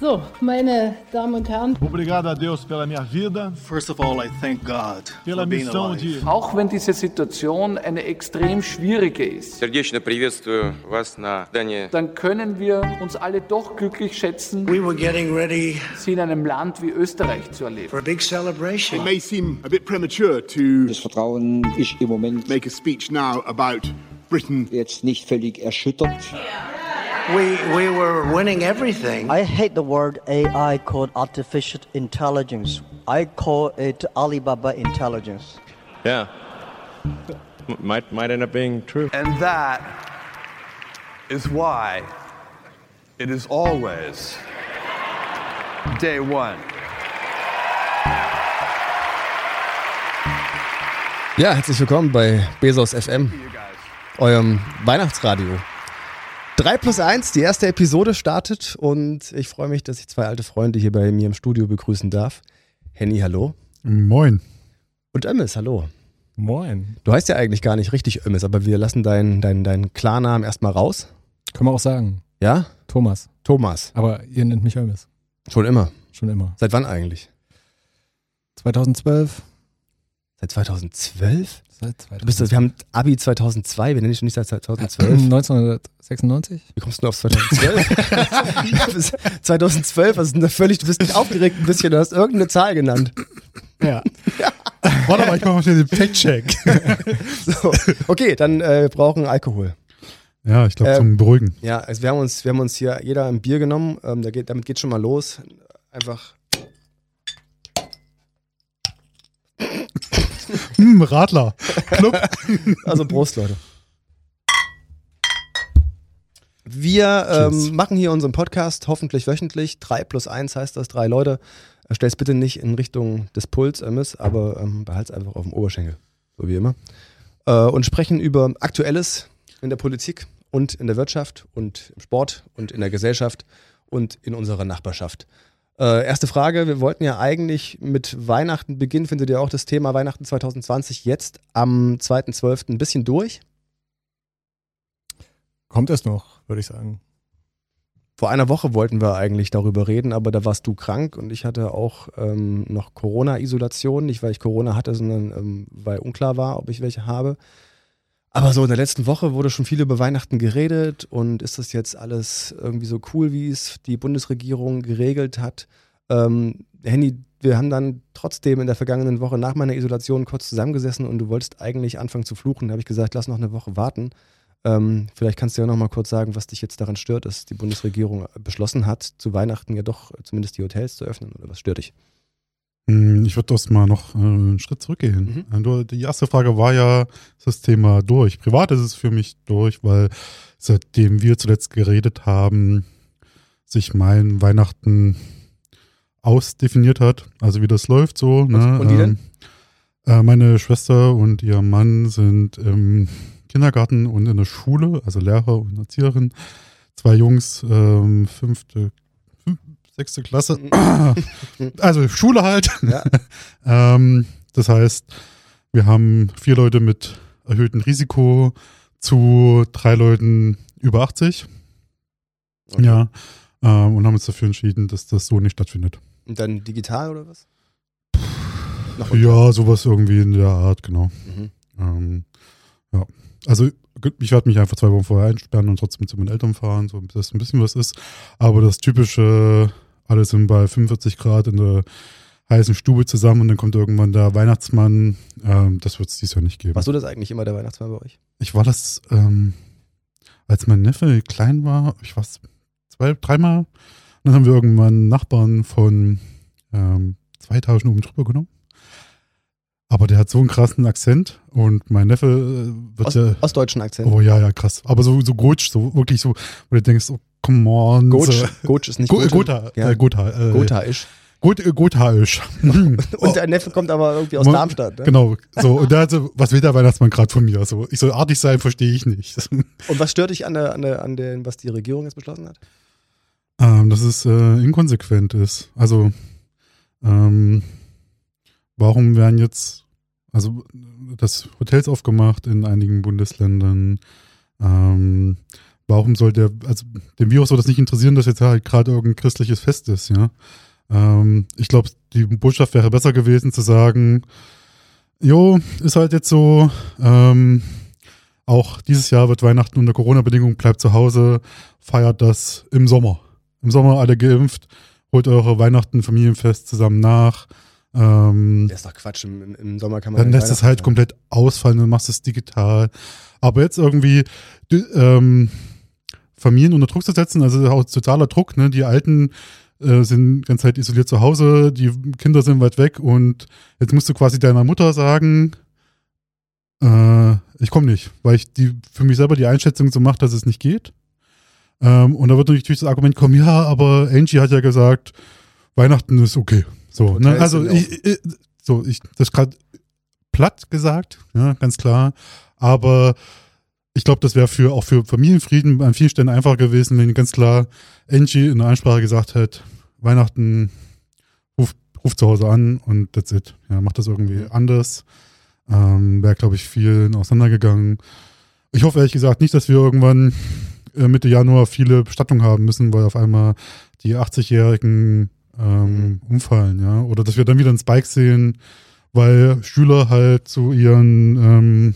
So, meine Damen und Herren. Obrigado a Deus pela minha vida. First of all, I thank God pela for being missão alive. de Auch wenn diese Situation eine extrem schwierige ist, Сердечно приветствую вас на здании dann können wir uns alle doch glücklich schätzen, We were getting ready sie in einem Land wie Österreich zu erleben. for a big celebration. It may seem a bit premature to Das Vertrauen ist im Moment make a speech now about Britain. jetzt nicht völlig erschüttert. We, we were winning everything. I hate the word AI called artificial intelligence. I call it Alibaba intelligence. Yeah. Might might end up being true. And that is why it is always day one. Ja, herzlich willkommen bei Bezos FM, eurem Weihnachtsradio. 3 plus 1, die erste Episode startet und ich freue mich, dass ich zwei alte Freunde hier bei mir im Studio begrüßen darf. Henny, hallo. Moin. Und Ömmes, hallo. Moin. Du heißt ja eigentlich gar nicht richtig Ömmes, aber wir lassen deinen dein, dein Klarnamen erstmal raus. Können wir auch sagen. Ja? Thomas. Thomas. Aber ihr nennt mich Hermes. Schon immer. Schon immer. Seit wann eigentlich? 2012. Seit 2012? Seit Du bist, wir haben Abi 2002, wir nennen dich schon nicht seit 2012. 1996. Wie kommst du auf 2012? 2012, was ist denn da völlig, du bist nicht aufgeregt ein bisschen, du hast irgendeine Zahl genannt. Ja. Warte mal, ich mach mal schnell den Fact-Check. So, okay, dann äh, wir brauchen Alkohol. Ja, ich glaube Ähm, zum Beruhigen. Ja, also wir haben uns, wir haben uns hier jeder ein Bier genommen, ähm, da geht, damit geht schon mal los. Einfach, Hm, Radler. Club. also Prost, Leute. Wir ähm, machen hier unseren Podcast hoffentlich wöchentlich. 3 plus 1 heißt das, drei Leute. Äh, Stell's bitte nicht in Richtung des Puls, Emmis, aber ähm, behalt's einfach auf dem Oberschenkel, so wie immer. Äh, und sprechen über Aktuelles in der Politik und in der Wirtschaft und im Sport und in der Gesellschaft und in unserer Nachbarschaft. Äh, erste Frage, wir wollten ja eigentlich mit Weihnachten beginnen. Findet ihr auch das Thema Weihnachten 2020 jetzt am 2.12. ein bisschen durch? Kommt es noch, würde ich sagen. Vor einer Woche wollten wir eigentlich darüber reden, aber da warst du krank und ich hatte auch ähm, noch Corona-Isolation. Nicht, weil ich Corona hatte, sondern ähm, weil unklar war, ob ich welche habe. Aber so in der letzten Woche wurde schon viel über Weihnachten geredet und ist das jetzt alles irgendwie so cool, wie es die Bundesregierung geregelt hat? Ähm, Henny, wir haben dann trotzdem in der vergangenen Woche nach meiner Isolation kurz zusammengesessen und du wolltest eigentlich anfangen zu fluchen. Da habe ich gesagt, lass noch eine Woche warten. Ähm, vielleicht kannst du ja noch mal kurz sagen, was dich jetzt daran stört, dass die Bundesregierung beschlossen hat, zu Weihnachten ja doch zumindest die Hotels zu öffnen oder was stört dich? Hm, Ich würde das mal noch äh, einen Schritt zurückgehen. Mhm. Äh, Die erste Frage war ja ist das Thema durch. Privat ist es für mich durch, weil seitdem wir zuletzt geredet haben, sich mein Weihnachten ausdefiniert hat. Also wie das läuft so. Ne? und die denn? Ähm, äh, meine Schwester und ihr Mann sind im Kindergarten und in der Schule, also Lehrer und Erzieherin. Zwei Jungs, ähm, fünfte, fünf, sechste Klasse. also Schule halt. Ja. ähm, das heißt, wir haben vier Leute mit erhöhtem Risiko zu drei Leuten über 80. Okay. Ja. Ähm, und haben uns dafür entschieden, dass das so nicht stattfindet. Und dann digital oder was? Noch Ja, sowas irgendwie in der Art, genau. Mhm. Ähm, ja. Also ich werde mich einfach zwei Wochen vorher einsperren und trotzdem zu meinen Eltern fahren, so dass ein bisschen was ist. Aber das typische, alle sind bei 45 Grad in der heißen Stube zusammen und dann kommt irgendwann der Weihnachtsmann. Ähm, das wird es dieses Jahr nicht geben. Warst du das eigentlich immer der Weihnachtsmann bei euch? Ich war das, ähm, als mein Neffe klein war, ich war zwei, dreimal. Und dann haben wir irgendwann Nachbarn von ähm, zwei Etagen oben drüber genommen. Aber der hat so einen krassen Akzent und mein Neffe äh, wird Ost, ja. ostdeutschen Akzent. Oh ja, ja, krass. Aber so, so Gotsch, so wirklich so, wo du denkst, oh, come on. Gotsch. Gotsch ist nicht Go. Gotha. Ja. Äh, Gotha. Äh, Gotha-isch. Gut, äh, Gotha-isch. Und der Neffe kommt aber irgendwie aus Darmstadt. Ne? Genau, so. Und hat so, was will der Weihnachtsmann gerade von mir? So, ich soll artig sein, verstehe ich nicht. Und was stört dich an, der, an, der, an den, was die Regierung jetzt beschlossen hat? ähm, dass es äh, inkonsequent ist. Also, ähm, warum werden jetzt, also, das Hotels aufgemacht in einigen Bundesländern? Ähm, warum soll der, also dem Virus soll das nicht interessieren, dass jetzt halt gerade irgendein christliches Fest ist, ja. Ähm, ich glaube, die Botschaft wäre besser gewesen zu sagen, jo, ist halt jetzt so, ähm, auch dieses Jahr wird Weihnachten unter Corona-Bedingungen, bleibt zu Hause, feiert das im Sommer. Im Sommer alle geimpft, holt eure Weihnachten, Familienfest zusammen nach. Ähm, Das ist doch Quatsch. Im, im Sommer kann man. dann lässt es halt komplett ausfallen und machst es digital. Aber jetzt irgendwie ähm, Familien unter Druck zu setzen, also auch totaler Druck, ne? Die Alten äh, sind die ganze Zeit isoliert zu Hause, die Kinder sind weit weg und jetzt musst du quasi deiner Mutter sagen, äh, ich komme nicht, weil ich die für mich selber die Einschätzung so mache, dass es nicht geht. Ähm, und da wird natürlich das Argument kommen, ja, aber Angie hat ja gesagt, Weihnachten ist okay. So, ne? Also sind ich, ich, so, ich, das ist gerade platt gesagt, ja, ganz klar. Aber ich glaube, das wäre für auch für Familienfrieden an vielen Stellen einfacher gewesen, wenn ganz klar Angie in der Ansprache gesagt hätte, Weihnachten ruft ruf zu Hause an und that's it. Ja, macht das irgendwie anders. Ähm, wäre, glaube ich, vielen auseinandergegangen. Ich hoffe ehrlich gesagt nicht, dass wir irgendwann äh, Mitte Januar viele Bestattungen haben müssen, weil auf einmal die 80-Jährigen ähm, umfallen, ja. Oder dass wir dann wieder einen Spike sehen, weil Schüler halt zu ihren ähm,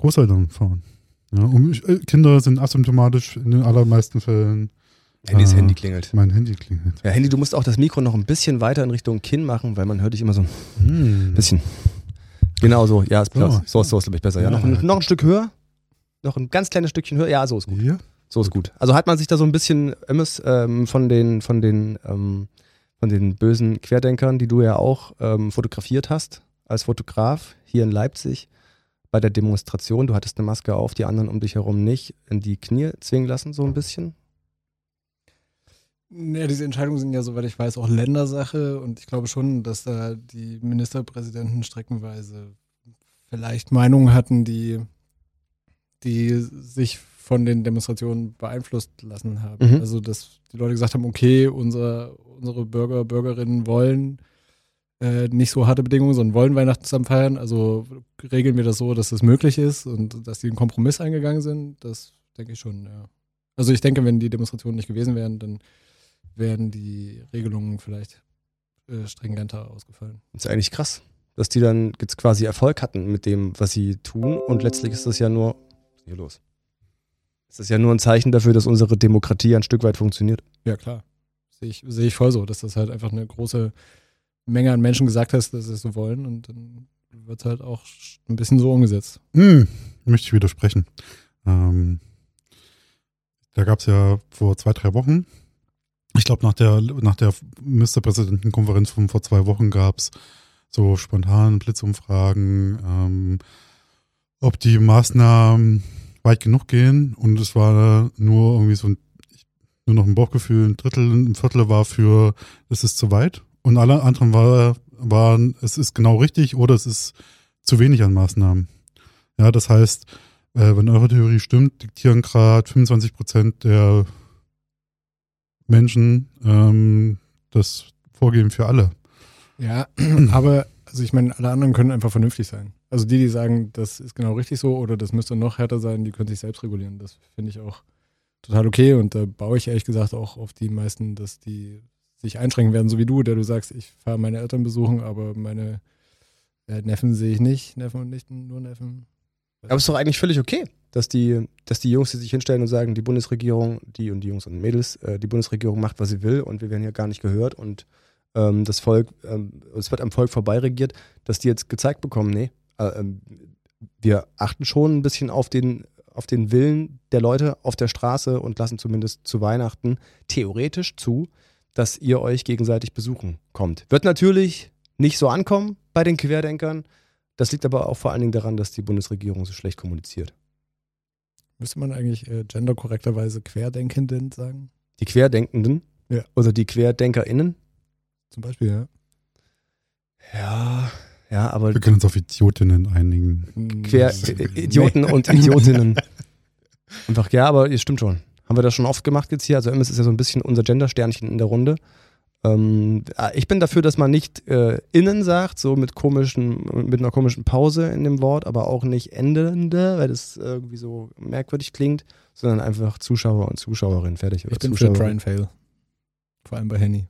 Großeltern fahren. Ja, um, äh, Kinder sind asymptomatisch in den allermeisten Fällen. Handys Äh, Handy klingelt. Mein Handy klingelt. Ja, Handy, du musst auch das Mikro noch ein bisschen weiter in Richtung Kinn machen, weil man hört dich immer so ein Hm. bisschen. Genau so, ja, ist So. so, so, so ist glaube ich besser. Ja, Ja. noch, ein, noch ein Stück höher, noch ein ganz kleines Stückchen höher. Ja, so ist gut. Hier? So ist gut. Also hat man sich da so ein bisschen ähm, von den, von den, ähm, von den bösen Querdenkern, die du ja auch ähm, fotografiert hast, als Fotograf hier in Leipzig bei der Demonstration. Du hattest eine Maske auf, die anderen um dich herum nicht, in die Knie zwingen lassen, so ein bisschen. Ja, diese Entscheidungen sind ja, soweit ich weiß, auch Ländersache und ich glaube schon, dass da die Ministerpräsidenten streckenweise vielleicht Meinungen hatten, die, die sich von den Demonstrationen beeinflusst lassen haben. Mhm. Also, dass die Leute gesagt haben, okay, unser, unsere Bürger, Bürgerinnen wollen äh, nicht so harte Bedingungen, sondern wollen Weihnachten zusammen feiern. Also regeln wir das so, dass das möglich ist und dass die einen Kompromiss eingegangen sind. Das denke ich schon, ja. Also ich denke, wenn die Demonstrationen nicht gewesen wären, dann wären die Regelungen vielleicht äh, stringenter ausgefallen. Das ist eigentlich krass, dass die dann jetzt quasi Erfolg hatten mit dem, was sie tun. Und letztlich ist das ja nur. Hier los? Es ist ja nur ein Zeichen dafür, dass unsere Demokratie ein Stück weit funktioniert. Ja, klar. Sehe ich, sehe ich voll so, dass das halt einfach eine große Menge an Menschen gesagt hast, dass sie es so wollen und dann wird es halt auch ein bisschen so umgesetzt. Hm, möchte ich widersprechen. Ähm, da gab es ja vor zwei, drei Wochen, ich glaube nach der, nach der Ministerpräsidentenkonferenz von vor zwei Wochen gab es so spontan Blitzumfragen, ähm, ob die Maßnahmen weit genug gehen und es war nur irgendwie so ein, nur noch ein Bauchgefühl, ein Drittel, ein Viertel war für, es ist zu weit und alle anderen war, waren, es ist genau richtig oder es ist zu wenig an Maßnahmen. Ja, das heißt, äh, wenn eure Theorie stimmt, diktieren gerade 25 Prozent der Menschen ähm, das Vorgeben für alle. Ja, aber also ich meine, alle anderen können einfach vernünftig sein. Also die, die sagen, das ist genau richtig so oder das müsste noch härter sein, die können sich selbst regulieren. Das finde ich auch total okay und da baue ich ehrlich gesagt auch auf die meisten, dass die sich einschränken werden, so wie du, der du sagst, ich fahre meine Eltern besuchen, aber meine äh, Neffen sehe ich nicht, Neffen und Nichten, nur Neffen. Aber es ist doch eigentlich völlig okay, dass die, dass die Jungs, die sich hinstellen und sagen, die Bundesregierung, die und die Jungs und Mädels, äh, die Bundesregierung macht, was sie will und wir werden hier gar nicht gehört und ähm, das Volk, ähm, es wird am Volk vorbeiregiert, dass die jetzt gezeigt bekommen, nee, äh, ähm, wir achten schon ein bisschen auf den, auf den Willen der Leute auf der Straße und lassen zumindest zu Weihnachten theoretisch zu, dass ihr euch gegenseitig besuchen kommt. Wird natürlich nicht so ankommen bei den Querdenkern. Das liegt aber auch vor allen Dingen daran, dass die Bundesregierung so schlecht kommuniziert. Müsste man eigentlich äh, genderkorrekterweise Querdenkenden sagen? Die Querdenkenden? Ja. Oder die QuerdenkerInnen? Zum Beispiel, ja. Ja, ja, aber. Wir können uns auf Idiotinnen einigen. Quer äh, Idioten und Idiotinnen. Einfach, ja, aber es stimmt schon. Haben wir das schon oft gemacht jetzt hier? Also, MS ist ja so ein bisschen unser Gender-Sternchen in der Runde. Ähm, ich bin dafür, dass man nicht äh, innen sagt, so mit komischen, mit einer komischen Pause in dem Wort, aber auch nicht endende, weil das irgendwie so merkwürdig klingt, sondern einfach Zuschauer und Zuschauerin fertig. Ich bin für Try and Fail. Vor allem bei Henny.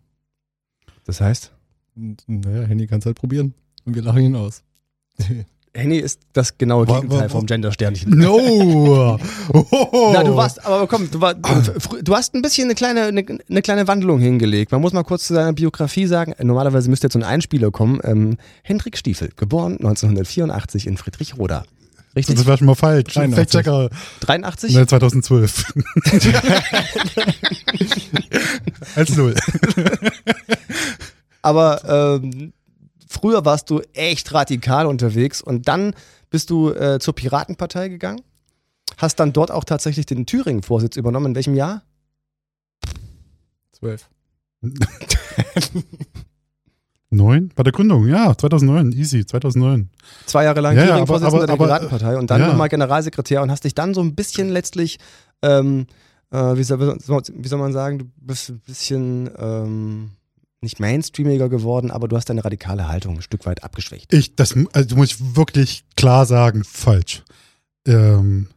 Das heißt? Naja, Henny kann es halt probieren. Und wir lachen ihn aus. Henny ist das genaue Gegenteil vom Gender-Sternchen. No! Oh. Na, du warst, aber komm, du, war, du, hast ein bisschen eine kleine, eine, eine kleine Wandlung hingelegt. Man muss mal kurz zu seiner Biografie sagen. Normalerweise müsste jetzt so ein Einspieler kommen. Ähm, Hendrik Stiefel, geboren 1984 in Friedrichroda. Richtig? Das war schon mal falsch. 83. Fact-Checker. 83? Ne, 2012. 1-0. Aber ähm, früher warst du echt radikal unterwegs und dann bist du äh, zur Piratenpartei gegangen. Hast dann dort auch tatsächlich den Thüringen-Vorsitz übernommen. In welchem Jahr? Zwölf. Neun? Bei der Gründung, ja, 2009, easy, 2009. Zwei Jahre lang Ja, ja, Thüringen-Vorsitzender aber- der aber- Piratenpartei und dann ja. nochmal Generalsekretär und hast dich dann so ein bisschen letztlich, ähm, äh, wie, soll, wie soll man sagen, du bist ein bisschen ähm, nicht mainstreamiger geworden, aber du hast deine radikale Haltung ein Stück weit abgeschwächt. Ich, das also muss ich wirklich klar sagen, falsch. Ähm,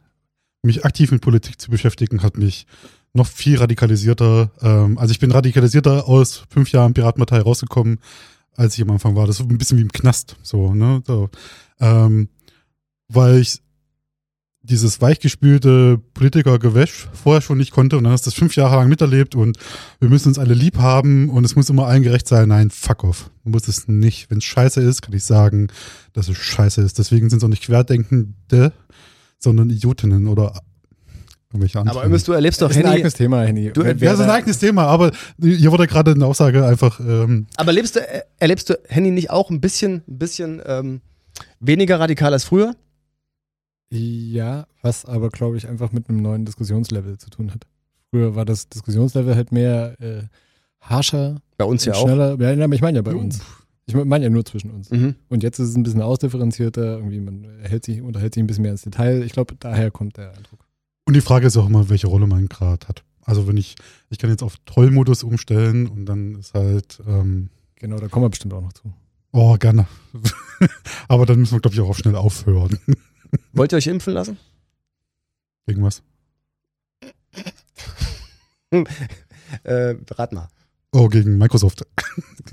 mich aktiv mit Politik zu beschäftigen, hat mich noch viel radikalisierter. Ähm, also ich bin radikalisierter aus fünf Jahren Piratenpartei rausgekommen, als ich am Anfang war. Das ist ein bisschen wie im Knast, so, ne? So. Ähm, weil ich dieses weichgespülte Politikergewäsch vorher schon nicht konnte und dann hast du das fünf Jahre lang miterlebt und wir müssen uns alle lieb haben und es muss immer allen gerecht sein. Nein, fuck off. Muss es nicht. Wenn es scheiße ist, kann ich sagen, dass es scheiße ist. Deswegen sind es auch nicht Querdenkende, sondern Idiotinnen oder irgendwelche anderen. Aber du erlebst doch Das ist ein eigenes Thema, Henny. Du- ja, das ist ein eigenes Thema, aber hier wurde gerade eine Aussage einfach, ähm, Aber lebst du, äh, erlebst du Henny nicht auch ein bisschen, ein bisschen ähm, weniger radikal als früher? Ja, was aber, glaube ich, einfach mit einem neuen Diskussionslevel zu tun hat. Früher war das Diskussionslevel halt mehr äh, harscher. Bei uns ja und auch. Schneller. Ja, aber ich meine ja bei uns. Ich meine ja nur zwischen uns. Mhm. Und jetzt ist es ein bisschen ausdifferenzierter, irgendwie man hält sich, unterhält sich ein bisschen mehr ins Detail. Ich glaube, daher kommt der Eindruck. und die Frage ist auch immer, welche Rolle man gerade hat. Also wenn ich, ich kann jetzt auf Tollmodus umstellen und dann ist halt, ähm, Genau, da kommen wir bestimmt auch noch zu. oh, gerne. aber dann müssen wir, glaube ich, auch schnell aufhören. Wollt ihr euch impfen lassen? Gegen was? Äh, rat mal. Oh, gegen Microsoft.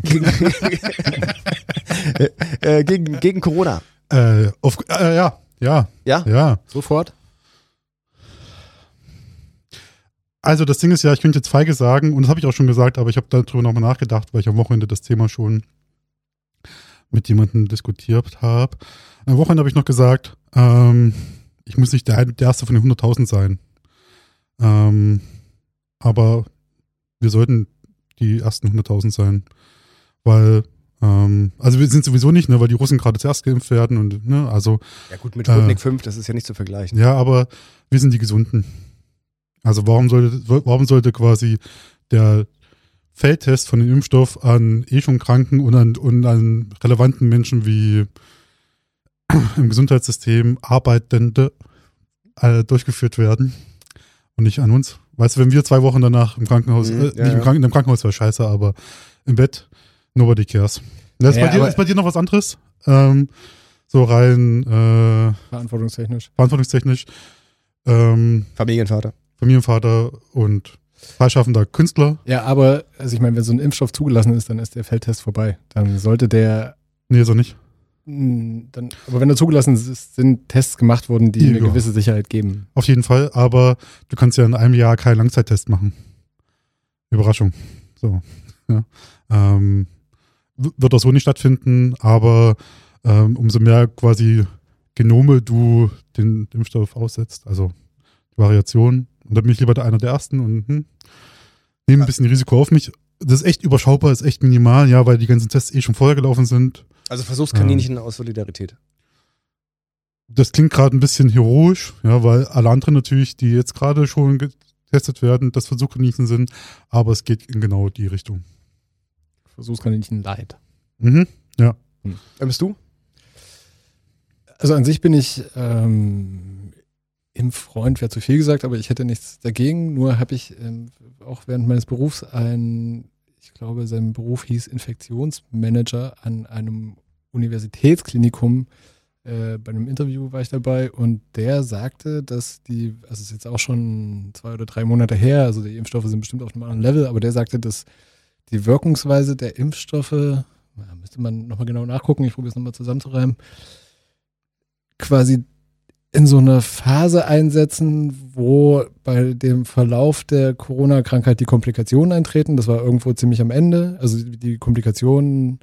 Gegen, äh, gegen, gegen Corona. Äh, auf, äh, ja, ja, Ja? ja. Sofort? Also das Ding ist ja, ich könnte jetzt feige sagen, und das habe ich auch schon gesagt, aber ich habe darüber nochmal nachgedacht, weil ich am Wochenende das Thema schon mit jemandem diskutiert habe. Am Wochenende habe ich noch gesagt, ähm, ich muss nicht der, der Erste von den 100.000 sein. Ähm, aber wir sollten die ersten 100.000 sein, weil, ähm, also wir sind sowieso nicht, ne, weil die Russen gerade zuerst geimpft werden und, ne, also Ja gut, mit Äh, Sputnik 5, das ist ja nicht zu vergleichen. ja, aber wir sind die Gesunden. Also warum sollte, warum sollte quasi der Feldtest von dem Impfstoff an eh schon Kranken und an, und an relevanten Menschen wie im Gesundheitssystem Arbeitende äh, durchgeführt werden und nicht an uns? Weißt du, wenn wir zwei Wochen danach im Krankenhaus, Mhm, äh, ja, nicht im, ja. Kranken, im Krankenhaus wäre scheiße, aber im Bett, nobody cares. Das ist, Ja, bei dir, ist bei dir noch was anderes? Ähm, so rein äh, Verantwortungstechnisch. verantwortungstechnisch. Ähm, Familienvater. Familienvater und freischaffender Künstler. Ja, aber, also ich meine, wenn so ein Impfstoff zugelassen ist, dann ist der Feldtest vorbei. Dann sollte der, Nee, so nicht. mh, dann, aber wenn er zugelassen ist, sind Tests gemacht worden, die Ja. eine gewisse Sicherheit geben. Auf jeden Fall, aber du kannst ja in einem Jahr keinen Langzeittest machen. Überraschung. So. Ja. Ähm, wird auch so nicht stattfinden, aber ähm, umso mehr quasi Genome du den Impfstoff aussetzt, also die Variation. Und da bin ich lieber der einer der ersten und hm, nehme ein bisschen Risiko auf mich. Das ist echt überschaubar, ist echt minimal, ja, weil die ganzen Tests eh schon vorher gelaufen sind. Also Versuchskaninchen aus Solidarität. das klingt gerade ein bisschen heroisch, ja, weil alle anderen natürlich, die jetzt gerade schon getestet werden, das Versuchkaninchen sind, aber es geht in genau die Richtung. Versuchskaninchen leid. Mhm. Ja. Wer bist du? Also an sich bin ich ähm, Impffreund, wäre zu viel gesagt, aber ich hätte nichts dagegen. Nur habe ich ähm, auch während meines Berufs ein, ich glaube, sein Beruf hieß Infektionsmanager an einem Universitätsklinikum. Äh, bei einem Interview war ich dabei und der sagte, dass die, also es ist jetzt auch schon zwei oder drei Monate her, also die Impfstoffe sind bestimmt auf einem anderen Level, aber der sagte, dass die Wirkungsweise der Impfstoffe, na, müsste man nochmal genau nachgucken, ich probiere es nochmal zusammenzureimen, quasi in so einer Phase einsetzen, wo bei dem Verlauf der Corona-Krankheit die Komplikationen eintreten. Das war irgendwo ziemlich am Ende. Also die Komplikationen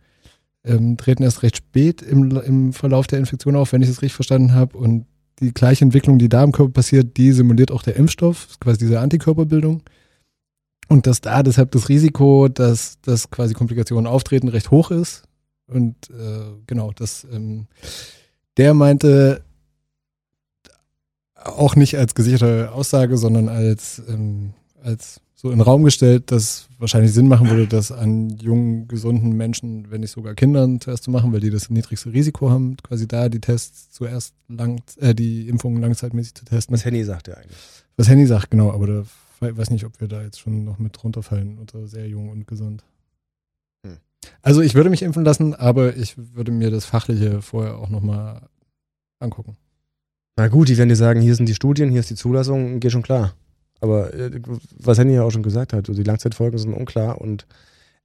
ähm, treten erst recht spät im, im Verlauf der Infektion auf, wenn ich es richtig verstanden habe. Und die gleiche Entwicklung, die da im Körper passiert, die simuliert auch der Impfstoff, quasi diese Antikörperbildung. Und dass da deshalb das Risiko, dass, dass quasi Komplikationen auftreten, recht hoch ist. Und äh, genau, das, ähm, der meinte, auch nicht als gesicherte Aussage, sondern als, ähm, als so in den Raum gestellt, dass wahrscheinlich Sinn machen würde, das an jungen, gesunden Menschen, wenn nicht sogar Kindern zuerst zu machen, weil die das niedrigste Risiko haben, quasi da die Tests zuerst lang, äh, die Impfungen langzeitmäßig zu testen. Was Henny sagt ja eigentlich. Was Henny sagt, genau, aber da weiß nicht, ob wir da jetzt schon noch mit runterfallen unter sehr jung und gesund. Hm. Also ich würde mich impfen lassen, aber ich würde mir das Fachliche vorher auch nochmal angucken. Na gut, die werden dir sagen, hier sind die Studien, hier ist die Zulassung, geht schon klar. Aber äh, was Henny ja auch schon gesagt hat, die Langzeitfolgen sind unklar und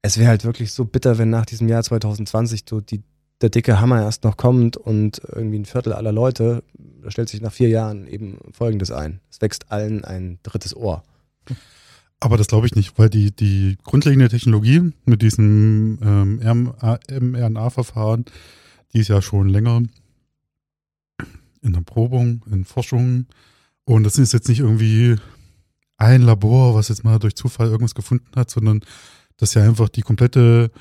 es wäre halt wirklich so bitter, wenn nach diesem Jahr 2020 so die, der dicke Hammer erst noch kommt und irgendwie ein Viertel aller Leute, da stellt sich nach vier Jahren eben Folgendes ein. Es wächst allen ein drittes Ohr. Aber das glaube ich nicht, weil die, die grundlegende Technologie mit diesem ähm, mRNA-Verfahren, die ist ja schon länger in der Probung, in Forschung. Und das ist jetzt nicht irgendwie ein Labor, was jetzt mal durch Zufall irgendwas gefunden hat, sondern das ist ja einfach die komplette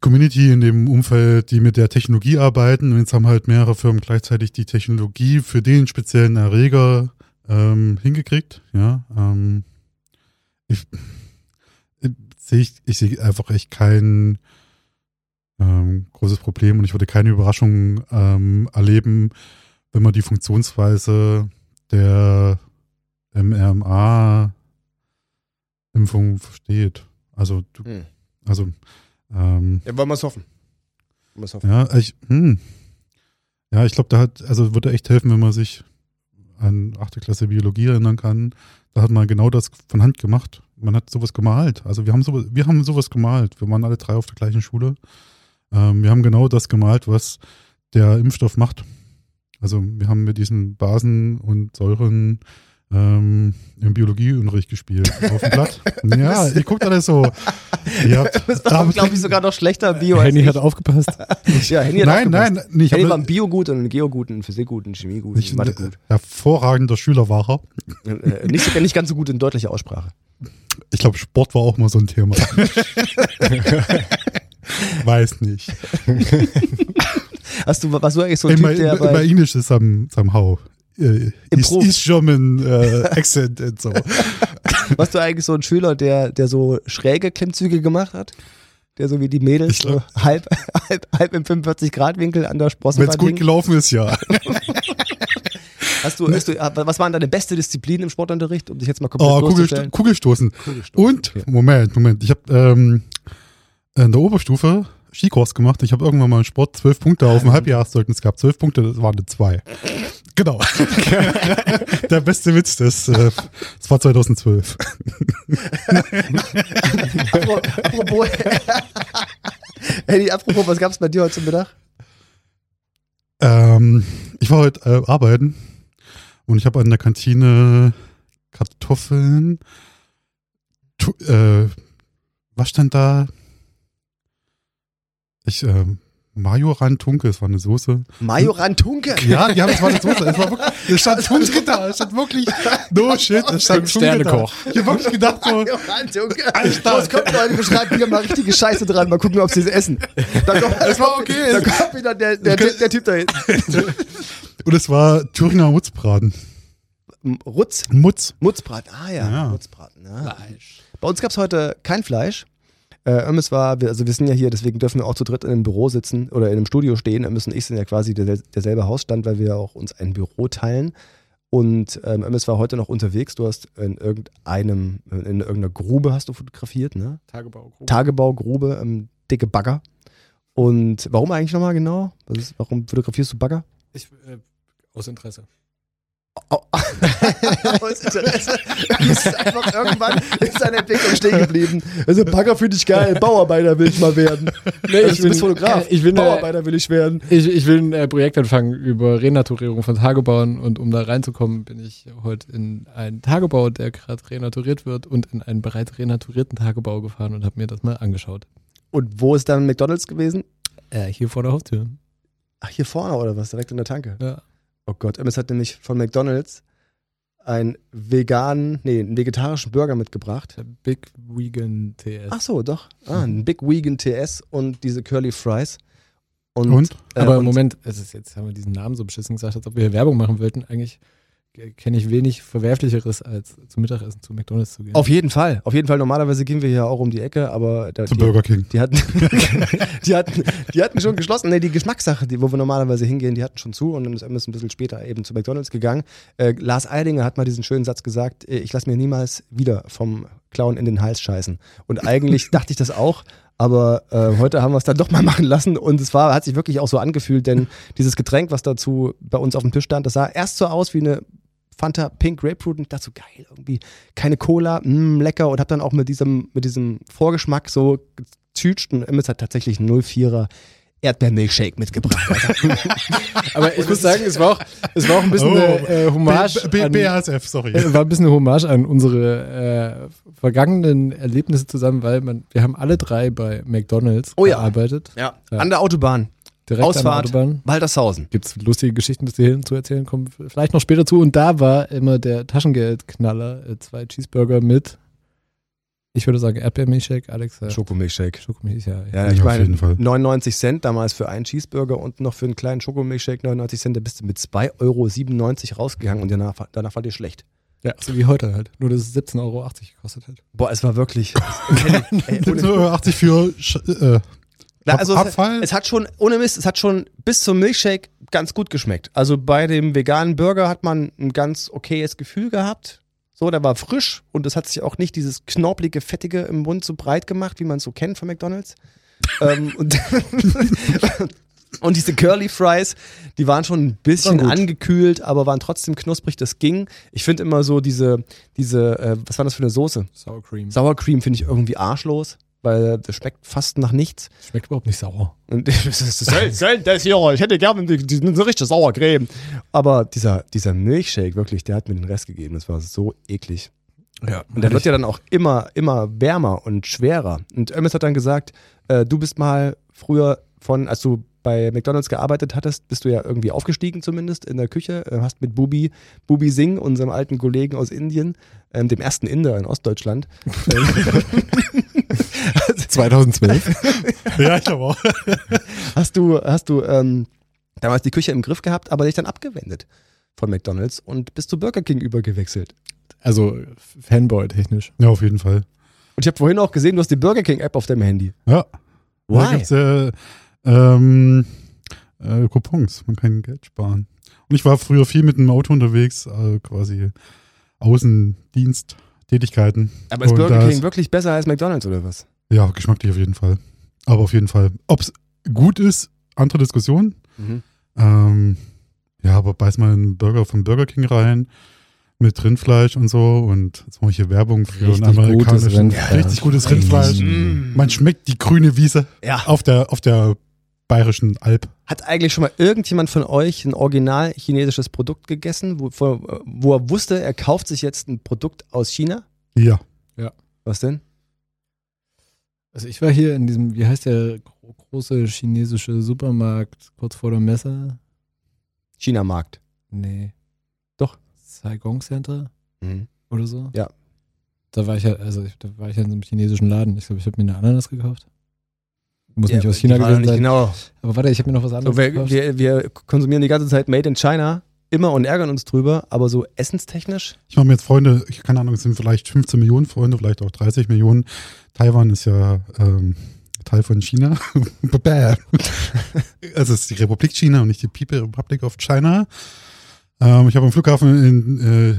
Community in dem Umfeld, die mit der Technologie arbeiten. Und jetzt haben halt mehrere Firmen gleichzeitig die Technologie für den speziellen Erreger ähm, hingekriegt. Ja, ähm, ich, sehe ich, ich sehe einfach echt kein ähm, großes Problem und ich würde keine Überraschung ähm, erleben, wenn man die Funktionsweise der mRNA-Impfung versteht. Also, du, hm. also, ähm, ja, wollen wir es hoffen. hoffen. Ja, ich, hm. ja, ich glaube, da hat, also würde echt helfen, wenn man sich an 8. Klasse Biologie erinnern kann. Da hat man genau das von Hand gemacht. Man hat sowas gemalt. Also wir haben sowas, wir haben sowas gemalt. Wir waren alle drei auf der gleichen Schule. Ähm, wir haben genau das gemalt, was der Impfstoff macht. Also wir haben mit diesen Basen und Säuren ähm, im Biologieunterricht gespielt. Auf dem Blatt. ja, ihr guckt alles so. Ihr habt, das war, glaube ich, sogar noch schlechter Bio Henny hat aufgepasst. ja, Henny hat nein, aufgepasst. nein, nicht. Henny war im Bio gut und in Geo gut, in Physik gut, in Chemie gut, in Mathe gut. Hervorragender Schüler war er. Äh, nicht, nicht ganz so gut in deutlicher Aussprache. Ich glaube, Sport war auch mal so ein Thema. Weiß nicht. Hast du, warst du eigentlich so ein Typ, der bei... Bei English is some, somehow. East, East German uh, accent und so. Warst du eigentlich so ein Schüler, der, der so schräge Klimmzüge gemacht hat? Der so wie die Mädels so halb, halb, halb im 45-Grad-Winkel an der Sprosse Wenn es gut gelaufen ist, ja. Hast du, hast du, was waren deine beste Disziplin im Sportunterricht, um dich jetzt mal komplett oh, Kugelsto Kugelstoßen. Kugelstoßen. Und, okay. Moment, Moment, ich habe ähm, in der Oberstufe Skikurs gemacht. Ich habe irgendwann mal im Sport zwölf Punkte auf dem Halbjahreszeugnis gehabt. Zwölf Punkte, das waren eine zwei. Genau. Der beste Witz, das, äh, das war 2012. apropos, Eddie, apropos, was gab es bei dir heute zum Mittag? Ähm, ich war heute äh, arbeiten und ich habe an der Kantine Kartoffeln. Tu, äh, was stand da? Ich, ähm, Majoran Tunke, es war eine Soße. Majoran Tunke? Ja, ja, es war eine Soße. Es war wirklich, es stand Tunke da. Es stand wirklich, no shit, es stand Sterne Koch. Ich hab wirklich gedacht so, Majoran Tunke. Alter. Es kommt Leute, beschreiben wieder mal richtige Scheiße dran. Mal gucken, ob sie es essen. Da kommt, es war okay. Da kommt wieder der, der, der, der Typ da hinten. Und es war Thüringer Mutzbraten. Rutz? Mutz. Mutzbraten, ah ja. ja. Mutzbraten, ja. Fleisch. Bei uns gab es heute kein Fleisch. Äh, Irmis war, also wir sind ja hier, deswegen dürfen wir auch zu dritt in einem Büro sitzen oder in einem Studio stehen. Irmis und ich sind ja quasi der, derselbe Hausstand, weil wir auch uns ein Büro teilen. Und ähm, MS war heute noch unterwegs. Du hast in irgendeinem, in irgendeiner Grube hast du fotografiert, ne? Tagebaugruppe. Tagebaugrube, ähm, dicke Bagger. Und warum eigentlich nochmal genau? Was ist, warum fotografierst du Bagger? Ich, äh, aus Interesse. Aus Interesse. Es ist einfach irgendwann in seiner Entwicklung stehen geblieben. Also Bagger finde ich geil, Bauarbeiter will ich mal werden. Nee, Also, du bist Fotograf. Ich bin, Bauarbeiter will ich werden. Ich, ich will ein äh, Projekt anfangen über Renaturierung von Tagebauen und um da reinzukommen, bin ich heute in einen Tagebau, der gerade renaturiert wird und in einen bereits renaturierten Tagebau gefahren und habe mir das mal angeschaut. Und wo ist dann McDonalds gewesen? Äh, hier vor der Haustür. Ach, hier vorne oder was? Direkt in der Tanke? Ja. Oh Gott, MS hat nämlich von McDonalds einen veganen, nee, einen vegetarischen Burger mitgebracht. Der Big Vegan TS. Ach so, doch. Ah, ein Big Vegan TS und diese Curly Fries. Und? Und? Äh, Aber im und- Moment, es ist jetzt haben wir diesen Namen so beschissen gesagt, als ob wir hier Werbung machen wollten. Eigentlich kenne ich wenig Verwerflicheres, als zum Mittagessen zu McDonalds zu gehen. Auf jeden Fall, auf jeden Fall. Normalerweise gehen wir hier auch um die Ecke, aber da, Zu die, Burger King. Die hatten, die hatten, die hatten schon geschlossen. Nee, die Geschmackssache, die, wo wir normalerweise hingehen, die hatten schon zu und dann ist MS ein bisschen später eben zu McDonalds gegangen. Äh, Lars Eidinger hat mal diesen schönen Satz gesagt: äh, Ich lasse mir niemals wieder vom Clown in den Hals scheißen. Und eigentlich dachte ich das auch. Aber äh, heute haben wir es dann doch mal machen lassen und es war, hat sich wirklich auch so angefühlt, denn dieses Getränk, was dazu bei uns auf dem Tisch stand, das sah erst so aus wie eine Fanta Pink Grapefruit und dachte so geil, irgendwie keine Cola, mh, lecker und hab dann auch mit diesem, mit diesem Vorgeschmack so getütscht und MS hat tatsächlich einen 04er Erdbeermilchshake mitgebracht. Aber ich muss sagen, es war auch, es war auch ein bisschen Oh, eine äh, Hommage. B- B- an- BASF, sorry. Äh, war ein bisschen eine Hommage an unsere äh, vergangenen Erlebnisse zusammen, weil man, wir haben alle drei bei McDonalds Oh ja. gearbeitet. ja. An der Autobahn. Direkt Ausfahrt, an der Autobahn. Waltershausen. Gibt es lustige Geschichten, das hierhin zu erzählen, kommen vielleicht noch später zu. Und da war immer der Taschengeldknaller, äh, zwei Cheeseburger mit, ich würde sagen Erdbeermilchshake, Alex. äh, Schokomilchshake. Schokomilch, ja. Ja, Ja, ich auf meine, jeden Fall. 99 Cent damals für einen Cheeseburger und noch für einen kleinen Schokomilchshake 99 Cent, da bist du mit 2,97 Euro rausgegangen und danach, danach war dir schlecht. ja, so wie heute halt. Nur, dass es 17,80 Euro gekostet hat. Boah, es war wirklich. Ey, ohne- So, 80 für Sch- äh, Na, also Abfall? Es, es hat schon, ohne Mist, es hat schon bis zum Milchshake ganz gut geschmeckt. Also bei dem veganen Burger hat man ein ganz okayes Gefühl gehabt. So, der war frisch und es hat sich auch nicht dieses knorpelige, fettige im Mund so breit gemacht, wie man es so kennt von McDonalds. ähm, und, und diese Curly Fries, die waren schon ein bisschen angekühlt, aber waren trotzdem knusprig, das ging. Ich finde immer so diese, diese, äh, was war das für eine Soße? Sour Cream. Sour Cream finde ich irgendwie arschlos, weil das schmeckt fast nach nichts. Schmeckt überhaupt nicht sauer. Und das ist soll, soll das hier, ich hätte gerne eine richtige Sauercreme. Aber dieser, dieser Milchshake, wirklich, der hat mir den Rest gegeben. Das war so eklig. Ja. Und der wird ja dann auch immer, immer wärmer und schwerer. Und Ömmes hat dann gesagt, äh, du bist mal früher von, als du bei McDonalds gearbeitet hattest, bist du ja irgendwie aufgestiegen zumindest in der Küche, äh, hast mit Bubi, Bubi Singh, unserem alten Kollegen aus Indien, ähm, dem ersten Inder in Ostdeutschland, 2012. ja, ich aber auch. hast du, hast du ähm, damals die Küche im Griff gehabt, aber dich dann abgewendet von McDonalds und bist zu Burger King übergewechselt. Also Fanboy-technisch. Ja, auf jeden Fall. Und ich habe vorhin auch gesehen, du hast die Burger King App auf deinem Handy. Ja. Da Why? gibt's äh, ähm, äh, Coupons. Man kann Geld sparen. Und ich war früher viel mit dem Auto unterwegs, äh, quasi Außendiensttätigkeiten. Aber ist Burger da King wirklich besser als McDonalds oder was? Ja, geschmacklich auf jeden Fall. Aber auf jeden Fall. Ob es gut ist, andere Diskussion. Mhm. Ähm, ja, aber beiß mal einen Burger von Burger King rein mit Rindfleisch und so und jetzt mache ich hier Werbung für Richtig gutes amerikanischen Rindfleisch. richtig gutes Rindfleisch. Mm. Man schmeckt die grüne Wiese Ja. auf der auf der bayerischen Alp. Hat eigentlich schon mal irgendjemand von euch ein original chinesisches Produkt gegessen, wo, wo wo er wusste, er kauft sich jetzt ein Produkt aus China? Ja. Was denn? Also ich war hier in diesem, wie heißt der gro- große chinesische Supermarkt kurz vor der Messe? China-Markt. Nee. Doch. Saigon Center Mhm. oder so? Ja. Da war ich ja, also ich, da war ich ja in so einem chinesischen Laden. Ich glaube, ich habe mir eine Ananas gekauft. Muss Ja, nicht aus China gewesen sein. Genau. Aber warte, ich habe mir noch was anderes So, wir, gekauft. wir, wir konsumieren die ganze Zeit Made in China immer und ärgern uns drüber, aber so essenstechnisch? Ich mache mir jetzt Freunde, ich keine Ahnung, es sind vielleicht 15 Millionen Freunde, vielleicht auch 30 Millionen. Taiwan ist ja ähm, Teil von China. Also es ist die Republik China und nicht die People Republic of China. Ähm, ich habe am Flughafen in äh,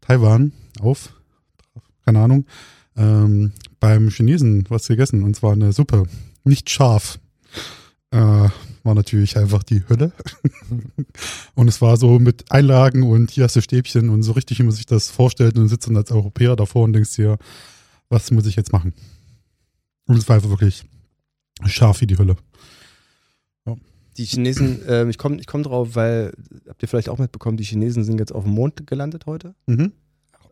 Taiwan auf, keine Ahnung, ähm, beim Chinesen was gegessen und zwar eine Suppe. Nicht scharf. Äh, war natürlich einfach die Hölle. und es war so mit Einlagen und hier hast du Stäbchen und so richtig, wie man sich das vorstellt und sitzt dann als Europäer davor und denkst dir, was muss ich jetzt machen? Und es war einfach wirklich scharf wie die Hölle. Die Chinesen, ähm, ich komme ich komm drauf, weil, habt ihr vielleicht auch mitbekommen, die Chinesen sind jetzt auf dem Mond gelandet heute. Mhm.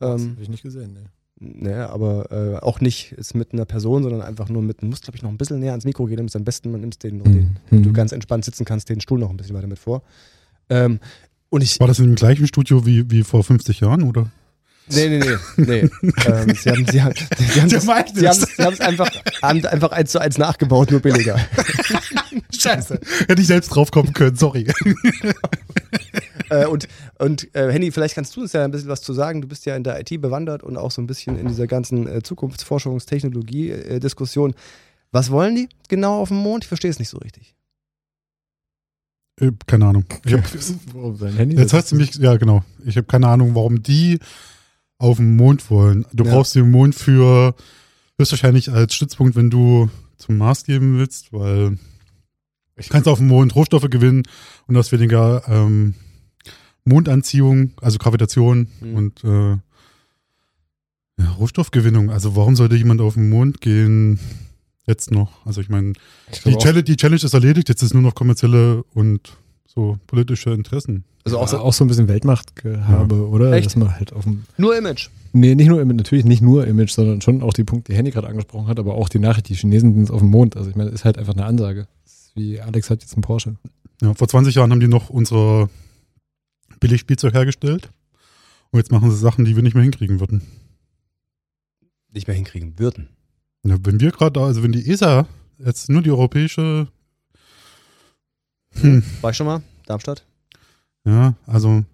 Das Ähm, habe ich nicht gesehen, ne. Naja, aber äh, auch nicht ist mit einer Person, sondern einfach nur mit, muss glaube ich noch ein bisschen näher ans Mikro gehen, damit es am besten, man nimmt den, den Mhm. du ganz entspannt sitzen kannst, den Stuhl noch ein bisschen weiter mit vor. Ähm, und ich, War das in dem gleichen Studio wie, wie vor 50 Jahren, oder? nee, nee, nee, nee. ähm, sie haben, sie haben, sie haben, das, sie haben, es. sie haben einfach, haben einfach eins zu eins nachgebaut, nur billiger. Scheiße. Hätte ich selbst drauf kommen können, sorry. äh, und und äh, Henny, vielleicht kannst du uns ja ein bisschen was zu sagen. Du bist ja in der IT bewandert und auch so ein bisschen in dieser ganzen äh, Zukunftsforschungstechnologie-Diskussion. Was wollen die genau auf dem Mond? Ich verstehe es nicht so richtig. Äh, keine Ahnung. Ich hab, Warum sein Handy? jetzt hast du mich, ja genau. Ich habe keine Ahnung, warum die auf dem Mond wollen. Du Ja. brauchst den Mond für höchstwahrscheinlich als Stützpunkt, wenn du zum Mars geben willst, weil du kannst auf dem Mond Rohstoffe gewinnen und du hast weniger ähm, Mondanziehung, also Gravitation Mhm. und äh, ja, Rohstoffgewinnung. Also warum sollte jemand auf den Mond gehen jetzt noch? Also ich meine, die Challenge, die Challenge ist erledigt, jetzt ist nur noch kommerzielle und so politische Interessen. Also auch, auch, so, auch so ein bisschen Weltmachtgehabe, oder? Echt? Dass man halt auf dem. nur Image. Nee, nicht nur Image, natürlich nicht nur Image, sondern schon auch die Punkte, die Handy gerade angesprochen hat, aber auch die Nachricht, die Chinesen sind jetzt auf dem Mond. Also ich meine, das ist halt einfach eine Ansage. Das ist wie Alex hat jetzt einen Porsche. Ja, vor 20 Jahren haben die noch unsere Billigspielzeug hergestellt. Und jetzt machen sie Sachen, die wir nicht mehr hinkriegen würden. Nicht mehr hinkriegen würden. Ja, wenn wir gerade, also wenn die ESA jetzt nur die europäische, hm, War ich schon mal? Darmstadt? ja, also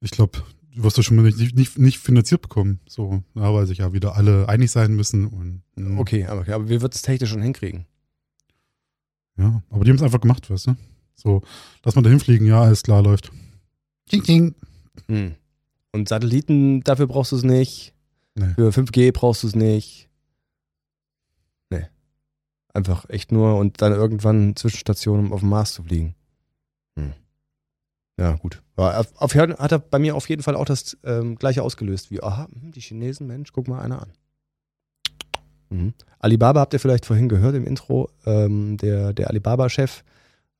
ich glaube, du wirst das schon mal nicht, nicht, nicht finanziert bekommen. So, ja, weil sich ja wieder alle einig sein müssen. Und, hm, Okay, aber, okay, aber wir würden es technisch schon hinkriegen. Ja, aber die haben es einfach gemacht, weißt du? So, dass man da hinfliegen, ja, alles klar läuft. Ding, ding. Hm. Und Satelliten, dafür brauchst du es nicht. Nee. Für 5G brauchst du es nicht. Nee. Einfach echt nur und dann irgendwann Zwischenstationen, um auf dem Mars zu fliegen. Hm. Ja, gut. Auf, auf, hat er bei mir auf jeden Fall auch das ähm, gleiche ausgelöst wie, aha, hm, die Chinesen, Mensch, guck mal einer an. Mhm. Alibaba habt ihr vielleicht vorhin gehört im Intro. Ähm, der der Alibaba-Chef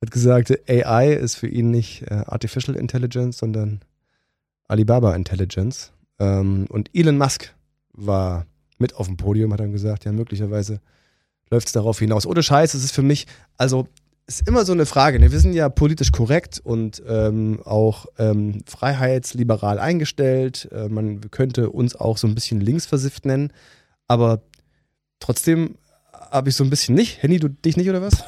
hat gesagt, AI ist für ihn nicht äh, Artificial Intelligence, sondern Alibaba Intelligence. Ähm, und Elon Musk war mit auf dem Podium, hat dann gesagt, ja, möglicherweise läuft es darauf hinaus. Ohne Scheiß, es ist für mich, also ist immer so eine Frage. Ne? Wir sind ja politisch korrekt und ähm, auch ähm, freiheitsliberal eingestellt. Äh, man könnte uns auch so ein bisschen linksversifft nennen, aber trotzdem habe ich so ein bisschen nicht. Henny, du dich nicht oder was?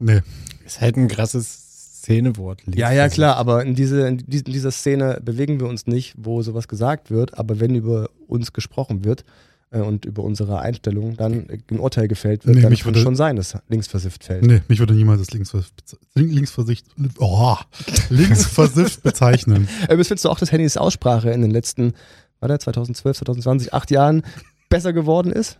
Nee. Ist halt ein krasses Szenewort. Ja, ja, klar, aber in, diese, in dies- in dieser Szene bewegen wir uns nicht, wo sowas gesagt wird, aber wenn über uns gesprochen wird äh, und über unsere Einstellung dann ein Urteil gefällt wird, Nee, dann mich kann würde- schon sein, dass linksversifft fällt. Nee, mich würde niemals als linksvers linksversicht, oh, linksversifft bezeichnen. Äh, findest du auch, dass Hennys Aussprache in den letzten, war der 2012, 2020, acht Jahren besser geworden ist?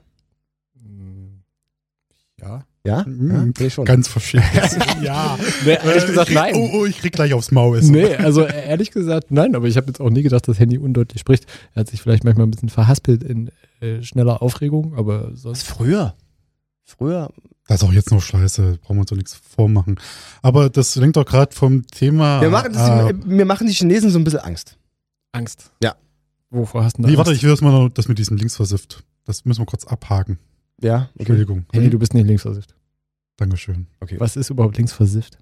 Ja. Ja? ja Mhm. ich schon. Ganz verschickt. ja. Nee, ehrlich gesagt, ich krieg, nein. Oh, oh, ich krieg gleich aufs Maul. So. Nee, also äh, ehrlich gesagt, nein, aber ich habe jetzt auch nie gedacht, dass Handy undeutlich spricht. Er hat sich vielleicht manchmal ein bisschen verhaspelt in äh, schneller Aufregung, aber Was sonst. früher? Früher? Das ist auch jetzt noch scheiße, brauchen wir uns doch nichts vormachen. Aber das lenkt doch gerade vom Thema. Wir machen, das, äh, mir machen die Chinesen so ein bisschen Angst. Angst. Ja. Wovor hast du denn nee, Angst? warte, ich will das mal noch, das mit diesem linksversifft. Das müssen wir kurz abhaken. Ja, okay. Entschuldigung. Handy, du bist nicht linksversifft. Dankeschön. okay. Was ist überhaupt linksversifft?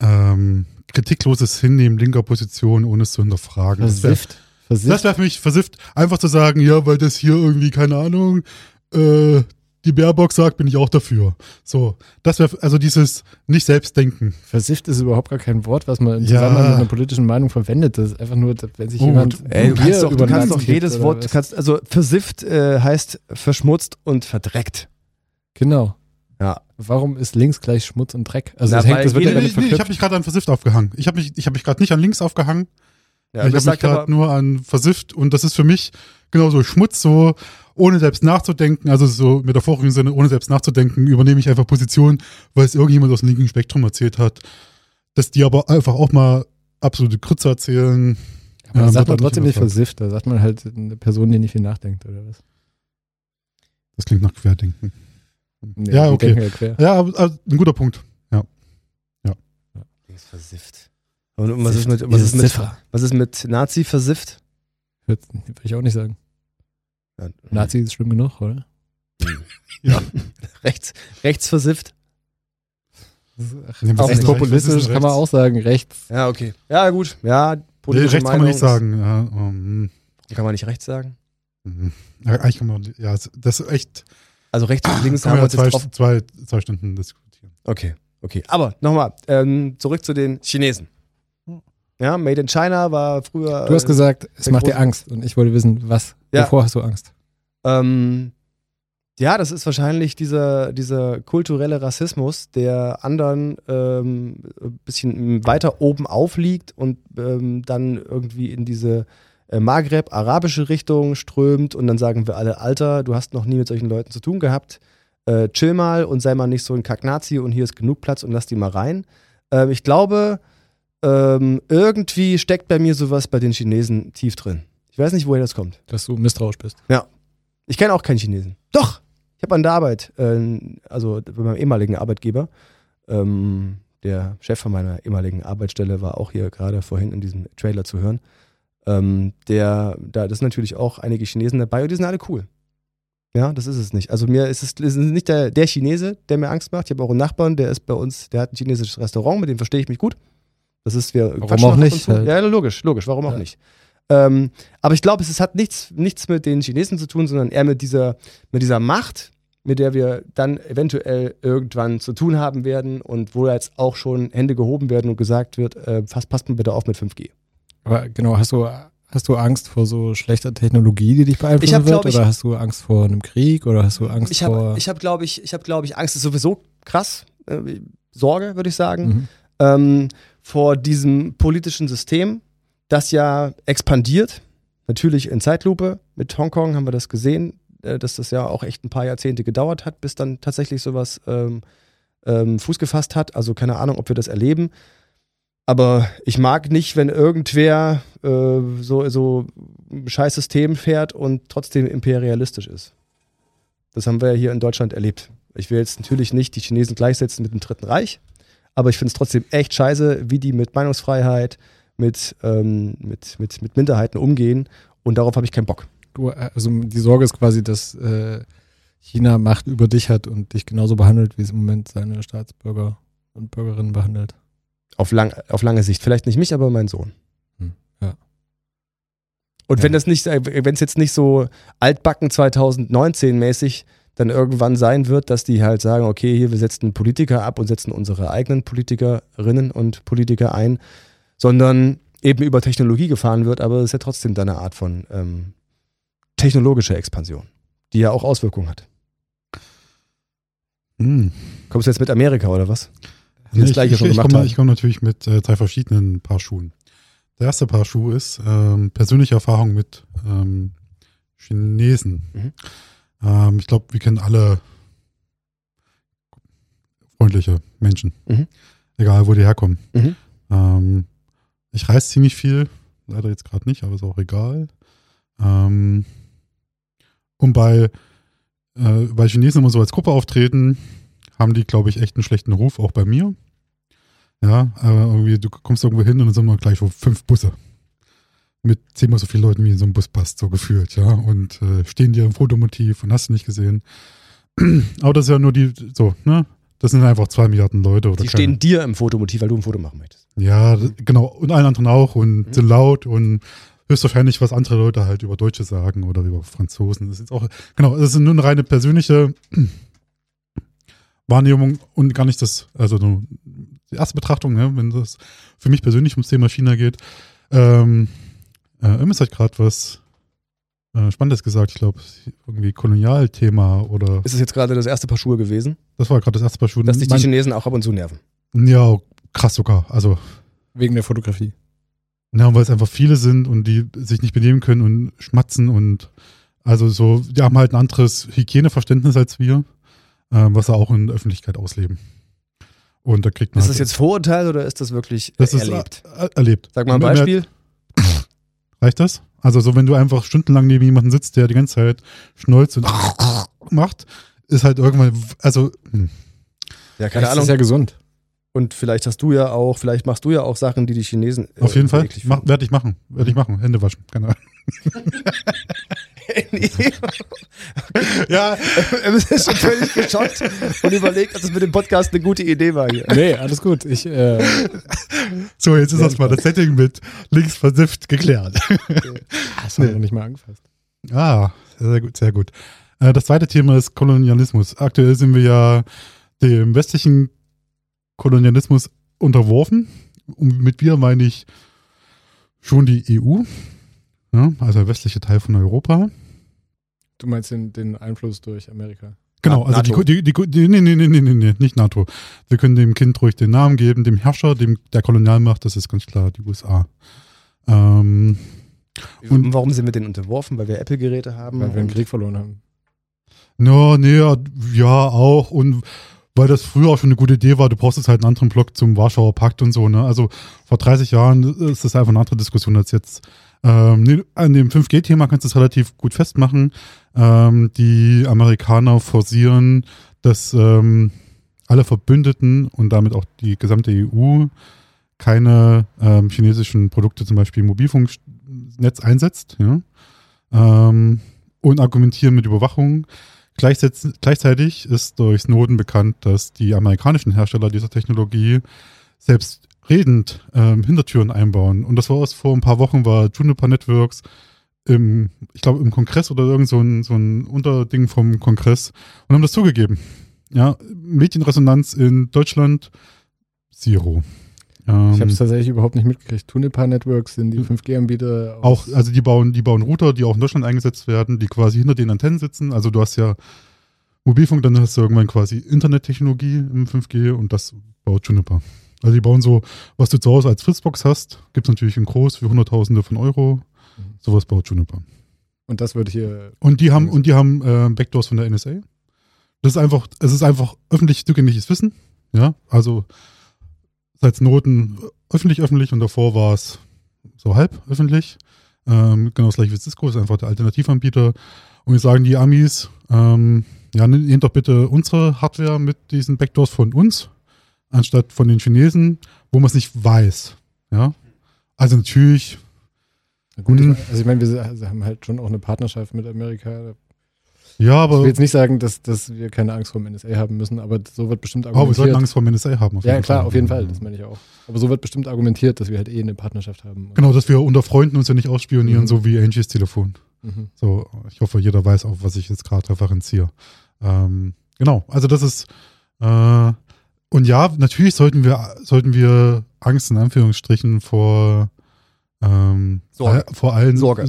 Ähm, kritikloses Hinnehmen linker Position, ohne es zu hinterfragen. Das wäre Versifft. Versifft. das wär für mich versifft, einfach zu sagen, ja, weil das hier irgendwie, keine Ahnung, äh, die Baerbock sagt, bin ich auch dafür. So, das wäre, also dieses nicht selbst denken. Versifft ist überhaupt gar kein Wort, was man im Ja. Zusammenhang mit einer politischen Meinung verwendet. Das ist einfach nur, wenn sich Gut. jemand. Ey, du kannst doch, du kannst doch jedes Wort, kannst, also versifft äh, heißt verschmutzt und verdreckt. Genau. Ja. Warum ist links gleich Schmutz und Dreck? Also Na, das, hängt, das wird ja jede- damit nee, ich habe mich gerade an versifft aufgehangen. Ich habe mich, ich habe mich gerade nicht an links aufgehangen. Ja, ich habe das mich gerade nur an versifft und das ist für mich genauso Schmutz, so ohne selbst nachzudenken, also so metaphorischen Sinne, ohne selbst nachzudenken, übernehme ich einfach Position, weil es irgendjemand aus dem linken Spektrum erzählt hat, dass die aber einfach auch mal absolute Krütze erzählen. Aber das sagt man trotzdem nicht versifft. Da sagt man halt eine Person, die nicht viel nachdenkt, oder was? Das klingt nach Querdenken. Nee, ja, okay. ja quer. Ja, ein guter Punkt. Ja. Ja. ist versifft. Und was ist mit, was Dieses ist mit, Ziffer. was ist mit Nazi versifft? Würde würd ich auch nicht sagen. Nazi ist schlimm genug, oder? Ja. rechts, rechts versifft? Ach, Ja? Was populistisch kann man auch sagen, rechts. Ja, okay. Ja, gut. Ja, Nee, politische rechts kann man nicht Meinung sagen. Ja, ähm, Ist, kann man nicht rechts sagen? mhm. ja, eigentlich kann man, ja, das ist echt. Also rechts und links Kann haben wir ja jetzt zwei, drauf. zwei, zwei Stunden diskutieren. Okay, okay. Aber nochmal, ähm, zurück zu den Chinesen. Ja, Made in China war früher. Du hast äh, gesagt, es macht dir Angst. Und ich wollte wissen, was. Ja. Wovor hast du Angst? Ähm, ja, das ist wahrscheinlich dieser, dieser kulturelle Rassismus, der anderen ähm, ein bisschen weiter oben aufliegt und ähm, dann irgendwie in diese äh, Maghreb-arabische Richtung strömt und dann sagen wir alle, Alter, du hast noch nie mit solchen Leuten zu tun gehabt, äh, chill mal und sei mal nicht so ein Kacknazi und hier ist genug Platz und lass die mal rein. Ähm, ich glaube, ähm, irgendwie steckt bei mir sowas bei den Chinesen tief drin. Ich weiß nicht, woher das kommt. Dass du misstrauisch bist. Ja. Ich kenne auch keinen Chinesen. Doch! Ich habe an der Arbeit, äh, also bei meinem ehemaligen Arbeitgeber, ähm, der Chef von meiner ehemaligen Arbeitsstelle war auch hier gerade vorhin in diesem Trailer zu hören. Ähm, der, da das sind natürlich auch einige Chinesen dabei und die sind alle cool. Ja, das ist es nicht. Also mir ist es, ist nicht der, der Chinese, der mir Angst macht. Ich habe auch einen Nachbarn, der ist bei uns, der hat ein chinesisches Restaurant, mit dem verstehe ich mich gut. Das ist wir Warum auch nicht, halt. Ja, logisch, logisch, warum auch Ja. nicht. Ähm, aber ich glaube, es, es hat nichts, nichts mit den Chinesen zu tun, sondern eher mit dieser, mit dieser Macht, mit der wir dann eventuell irgendwann zu tun haben werden und wo jetzt auch schon Hände gehoben werden und gesagt wird, äh, passt, passt mal bitte auf mit 5G. Aber genau, hast du, hast du Angst vor so schlechter Technologie, die dich Ich beeinflussen hab, wird? ich- oder hast du Angst vor einem Krieg? Oder hast du Angst Ich vor. habe, ich hab, glaube ich, ich habe, glaube ich, Angst ist sowieso krass. Äh, Sorge, würde ich sagen. Mhm. Ähm, vor diesem politischen System, das ja expandiert. Natürlich in Zeitlupe. Mit Hongkong haben wir das gesehen, äh, dass das ja auch echt ein paar Jahrzehnte gedauert hat, bis dann tatsächlich sowas ähm, ähm, Fuß gefasst hat. Also keine Ahnung, ob wir das erleben. Aber ich mag nicht, wenn irgendwer äh, so, so ein scheiß System fährt und trotzdem imperialistisch ist. Das haben wir ja hier in Deutschland erlebt. Ich will jetzt natürlich nicht die Chinesen gleichsetzen mit dem Dritten Reich, aber ich finde es trotzdem echt scheiße, wie die mit Meinungsfreiheit, mit, ähm, mit, mit, mit Minderheiten umgehen und darauf habe ich keinen Bock. Du, äh, also die Sorge ist quasi, dass äh, China Macht über dich hat und dich genauso behandelt, wie es im Moment seine Staatsbürger und Bürgerinnen behandelt. Auf, lang, auf lange Sicht. Vielleicht nicht mich, aber mein Sohn. Hm, ja. Und Ja. wenn das nicht, äh, wenn es jetzt nicht so altbacken 2019 mäßig dann irgendwann sein wird, dass die halt sagen, okay, hier, wir setzen Politiker ab und setzen unsere eigenen Politikerinnen und Politiker ein, sondern eben über Technologie gefahren wird, aber es ist ja trotzdem dann eine Art von ähm, technologischer Expansion, die ja auch Auswirkungen hat. Hm. Kommst du jetzt mit Amerika oder was? Nee, das gleiche ich, schon ich, ich komme komm natürlich mit äh, drei verschiedenen Paar Schuhen. Der erste Paar Schuhe ist ähm, persönliche Erfahrung mit ähm, Chinesen. Mhm. Ähm, ich glaube, wir kennen alle freundliche Menschen. Mhm. Egal, wo die herkommen. Mhm. Ähm, ich reise ziemlich viel, leider jetzt gerade nicht, aber ist auch egal. Ähm, und bei, äh, weil Chinesen immer so als Gruppe auftreten, haben die, glaube ich, echt einen schlechten Ruf, auch bei mir. Ja, äh, irgendwie, du kommst irgendwo hin und dann sind wir gleich fünf Busse. Mit zehnmal so vielen Leuten, wie in so einem Bus passt, so gefühlt, ja. Und äh, stehen dir im Fotomotiv und hast du nicht gesehen. Aber das ist ja nur die, so, ne? Das sind einfach zwei Milliarden Leute oder Die keine. stehen dir im Fotomotiv, weil du ein Foto machen möchtest. Ja, genau. Und allen anderen auch und Mhm. sind laut und höchstwahrscheinlich, was andere Leute halt über Deutsche sagen oder über Franzosen. Das ist jetzt auch, genau, das ist nur eine reine persönliche Wahrnehmung und gar nicht das, also nur die erste Betrachtung, ne, wenn das für mich persönlich ums Thema China geht. Ähm, äh, Immes hat gerade was äh, Spannendes gesagt, ich glaube, irgendwie Kolonialthema oder. Ist es jetzt gerade das erste Paar Schuhe gewesen? Das war gerade das erste Paar Schuhe. Dass dich die Mein- Chinesen auch ab und zu nerven. Ja, krass sogar. Also Wegen der Fotografie. Ja, weil es einfach viele sind und die sich nicht benehmen können und schmatzen und also so, die haben halt ein anderes Hygieneverständnis als wir, äh, was sie auch in der Öffentlichkeit ausleben. Und da kriegt man Ist halt das jetzt Vorurteil oder ist das wirklich das ist erlebt? Er, er, erlebt. Sag mal ein Beispiel. Reicht das? Also so, wenn du einfach stundenlang neben jemanden sitzt, der die ganze Zeit schnolzt und macht, ist halt irgendwann, also hm. Ja, keine Das Ahnung. ist ja gesund. Und vielleicht hast du ja auch, vielleicht machst du ja auch Sachen, die die Chinesen. äh, auf jeden Fall, mach, werde ich machen, werde ich machen, Hände waschen, keine Ahnung. ja, er ist schon völlig geschockt und überlegt, ob das mit dem Podcast eine gute Idee war hier. Nee, alles gut. Ich, äh, So, jetzt ist das mal das Setting mit links versifft geklärt. das haben wir noch nicht mal angefasst. Ah, sehr gut, sehr gut. Äh, Das zweite Thema ist Kolonialismus. Aktuell sind wir ja dem westlichen Kolonialismus unterworfen. Und mit wir meine ich schon die EU, ja, also der westliche Teil von Europa. Du meinst den, den Einfluss durch Amerika? Genau, Na- also die, NATO. die, die, die nee, nee, nee, nee, nee, nee, nicht NATO. Wir können dem Kind ruhig den Namen geben, dem Herrscher, dem der Kolonialmacht, das ist ganz klar die USA. Ähm, Und warum sind wir denn unterworfen? Weil wir Apple-Geräte haben. Weil wir einen und- Krieg verloren haben. Ja, nee, ja, ja, auch. Und weil das früher auch schon eine gute Idee war, du brauchst jetzt halt einen anderen Block zum Warschauer Pakt und so, ne? Also vor 30 Jahren ist das einfach eine andere Diskussion als jetzt. Ähm, an dem 5G-Thema kannst du es relativ gut festmachen. Ähm, die Amerikaner forcieren, dass ähm, alle Verbündeten und damit auch die gesamte EU keine ähm, chinesischen Produkte, zum Beispiel Mobilfunknetz einsetzt, ja? ähm, und argumentieren mit Überwachung. Gleichzeitig ist durch Snowden bekannt, dass die amerikanischen Hersteller dieser Technologie selbst redend ähm, Hintertüren einbauen. Und das war erst vor ein paar Wochen, war Juniper Networks im, ich glaube, im Kongress oder irgend so ein, so ein Unterding vom Kongress und haben das zugegeben. Ja, Medienresonanz in Deutschland Zero. Ähm, Ich habe es tatsächlich überhaupt nicht mitgekriegt. Tunipa Networks sind die 5G-Anbieter. auch, also die bauen, die bauen Router, die auch in Deutschland eingesetzt werden, die quasi hinter den Antennen sitzen. Also du hast ja Mobilfunk, dann hast du irgendwann quasi Internettechnologie im 5G und das baut Juniper. Also die bauen so, was du zu Hause als Fritzbox hast, gibt es natürlich in groß für Hunderttausende von Euro. Sowas baut Juniper. Und das würde hier. Und die haben, und die haben äh, Backdoors von der NSA. Das ist einfach, es ist einfach öffentlich zugängliches Wissen. Ja, also seit Noten öffentlich öffentlich und davor war es so halb öffentlich. Ähm, genau das gleiche wie Cisco, ist einfach der Alternativanbieter. Und wir sagen die Amis, ähm, ja, ne- nehmt doch bitte unsere Hardware mit diesen Backdoors von uns, anstatt von den Chinesen, wo man es nicht weiß. Ja, also natürlich. Gut, Hm. ich, also ich meine, wir also haben halt schon auch eine Partnerschaft mit Amerika. Ja, aber. Ich will jetzt nicht sagen, dass, dass wir keine Angst vor dem NSA haben müssen, aber so wird bestimmt Oh, wir argumentiert. sollten Angst vor dem NSA haben. ja, klar, Fall. auf jeden Fall, das meine ich auch. Aber so wird bestimmt argumentiert, dass wir halt eh eine Partnerschaft haben. Genau, dass wir unter Freunden uns ja nicht ausspionieren, Mhm. so wie Angies Telefon. Mhm. So, ich hoffe, jeder weiß auch, was ich jetzt gerade referenziere. Ähm, genau, also das ist äh, und ja, natürlich sollten wir sollten wir Angst in Anführungsstrichen vor ähm, all- vor allen Sorge.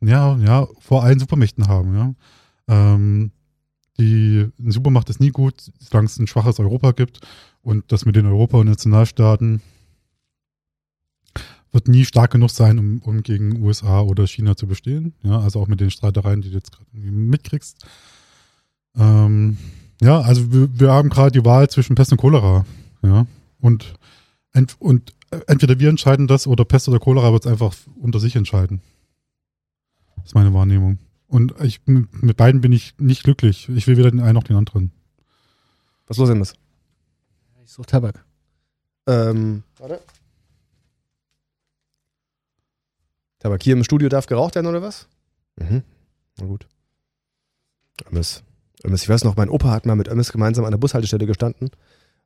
ja ja vor allen Supermächten haben. Ja, ähm, die eine Supermacht ist nie gut, solange es ein schwaches Europa gibt und das mit den Europa und Nationalstaaten wird nie stark genug sein, um, um gegen USA oder China zu bestehen. Ja, also auch mit den Streitereien, die du jetzt gerade mitkriegst. Ähm, ja, also wir, wir haben gerade die Wahl zwischen Pest und Cholera. Ja, und, ent, und äh, entweder wir entscheiden das oder Pest oder Cholera wird es einfach unter sich entscheiden. Das ist meine Wahrnehmung. Und ich, mit beiden bin ich nicht glücklich. Ich will weder den einen noch den anderen. Was los ist? Ich suche Tabak. Ähm, warte. Tabak hier im Studio darf geraucht werden oder was? Mhm. Na gut. Ömmes. Ömmes, ich weiß noch, mein Opa hat mal mit Ömmes gemeinsam an der Bushaltestelle gestanden,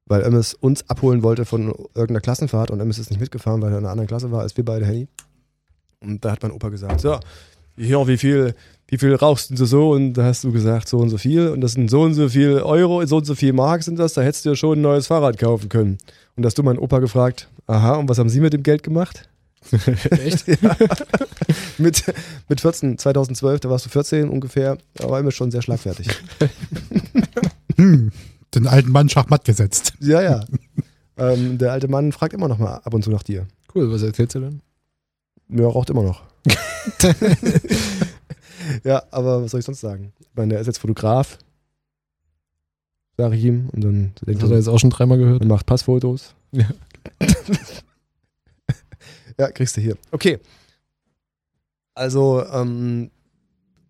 weil Ömmes uns abholen wollte von irgendeiner Klassenfahrt und Ömmes ist nicht mitgefahren, weil er in einer anderen Klasse war als wir beide, Henny. Und da hat mein Opa gesagt, so, hier, wie viel, wie viel rauchst du so? Und da hast du gesagt, so und so viel. Und das sind so und so viel Euro, so und so viel Mark sind das, da hättest du ja schon ein neues Fahrrad kaufen können. Und da hast du meinen Opa gefragt, aha, und was haben Sie mit dem Geld gemacht? Echt? ja. mit, mit 14, 2012, da warst du 14 ungefähr, da war immer schon sehr schlagfertig. Hm, den alten Mann schachmatt gesetzt. ja, ja. ähm, der alte Mann fragt immer noch mal ab und zu nach dir. Cool, was erzählst du denn? Ja, raucht immer noch. ja, aber was soll ich sonst sagen? Ich meine, der ist jetzt Fotograf. Sag ich ihm. Und dann denkt Das hat er jetzt auch schon dreimal gehört. und macht Passfotos. Ja. Ja, kriegst du hier. Okay. Also, ähm,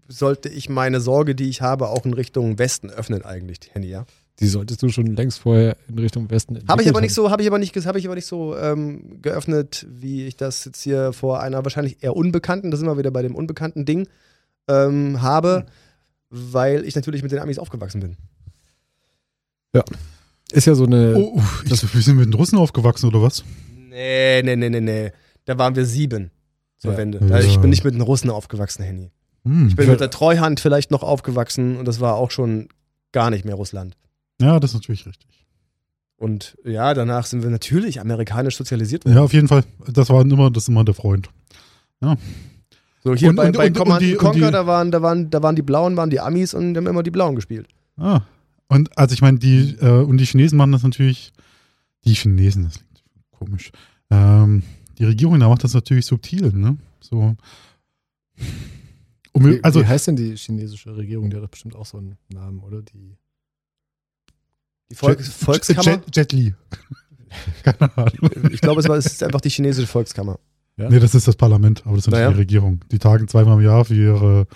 sollte ich meine Sorge, die ich habe, auch in Richtung Westen öffnen eigentlich, Henny, ja? Die solltest du schon längst vorher in Richtung Westen Habe ich aber nicht so, habe ich aber nicht, habe ich aber nicht so ähm, geöffnet, wie ich das jetzt hier vor einer wahrscheinlich eher unbekannten, das sind wir wieder bei dem unbekannten Ding, ähm, habe, weil ich natürlich mit den Amis aufgewachsen bin. Ist ja so eine. Oh, ich, das, wir sind mit den Russen aufgewachsen, oder was? Nee, nee, nee, nee, nee. Da waren wir sieben zur Ja. Wende. Ja. Also ich bin nicht mit den Russen aufgewachsen, Henny. Hm. Ich bin mit der Treuhand vielleicht noch aufgewachsen und das war auch schon gar nicht mehr Russland. Ja, das ist natürlich richtig. Und ja, danach sind wir natürlich amerikanisch sozialisiert worden. Ja, auf jeden Fall. Das war immer, das ist immer der Freund. Ja. So hier Und- bei, und- bei und- Command und die- und Conquer, die- da waren, da waren, da waren die Blauen, waren die Amis und die haben immer die Blauen gespielt. Ah. Und also ich meine, die, äh, und die Chinesen machen das natürlich, die Chinesen, das klingt komisch. Ähm, die Regierung da macht das natürlich subtil, ne? So. Um, Wie, also, wie heißt denn die chinesische Regierung? Die hat bestimmt auch so einen Namen, oder? Die. Die Volks Jet- Volkskammer. Jet, Jet Li. Keine Ahnung. Ich glaube, es, war, es ist einfach die chinesische Volkskammer. Ja. Nee, das ist das Parlament, aber das ist Naja. die Regierung. Die tagen zweimal im Jahr für ihre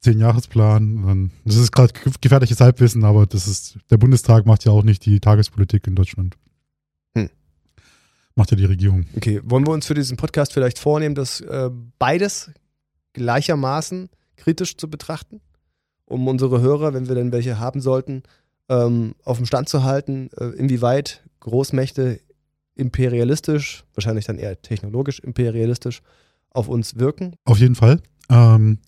Zehn-Jahresplan. Das ist gerade ge- gefährliches Halbwissen, aber das ist, der Bundestag macht ja auch nicht die Tagespolitik in Deutschland. Macht ja die Regierung. Okay, wollen wir uns für diesen Podcast vielleicht vornehmen, das äh, beides gleichermaßen kritisch zu betrachten, um unsere Hörer, wenn wir denn welche haben sollten, ähm, auf dem Stand zu halten, äh, inwieweit Großmächte imperialistisch, wahrscheinlich dann eher technologisch imperialistisch, auf uns wirken. Auf jeden Fall. Ähm,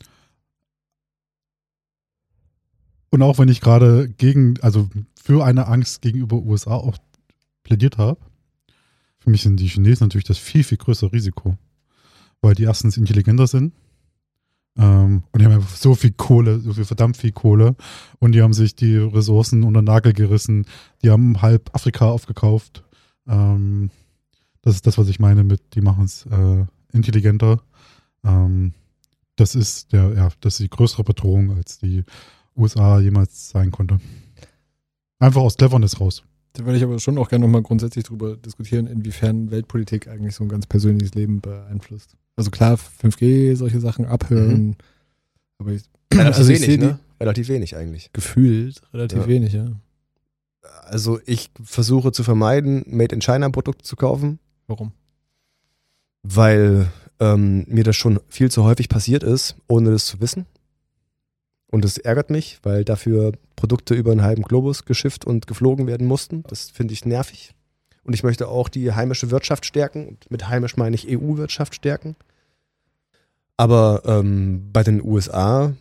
und auch wenn ich gerade gegen, also für eine Angst gegenüber USA auch plädiert habe, für mich sind die Chinesen natürlich das viel, viel größere Risiko. Weil die erstens intelligenter sind ähm, und die haben einfach so viel Kohle, so viel verdammt viel Kohle und die haben sich die Ressourcen unter den Nagel gerissen, die haben halb Afrika aufgekauft. Ähm, das ist das, was ich meine mit, die machen es äh, intelligenter. Ähm, das ist der, ja, das ist die größere Bedrohung, als die USA jemals sein konnte. Einfach aus Cleverness raus. Da würde ich aber schon auch gerne nochmal grundsätzlich drüber diskutieren, inwiefern Weltpolitik eigentlich so ein ganz persönliches Leben beeinflusst. Also klar, 5G, solche Sachen abhören, aber ich, Relativ also ich wenig, ne? Relativ wenig eigentlich. gefühlt relativ Ja. wenig, ja. Also ich versuche zu vermeiden, Made in China Produkte zu kaufen, Warum? weil ähm, mir das schon viel zu häufig passiert ist, ohne das zu wissen. Und das ärgert mich, weil dafür Produkte über einen halben Globus geschifft und geflogen werden mussten. Das finde ich nervig. Und ich möchte auch die heimische Wirtschaft stärken. Und mit heimisch meine ich EU-Wirtschaft stärken. Aber ähm, bei den USA,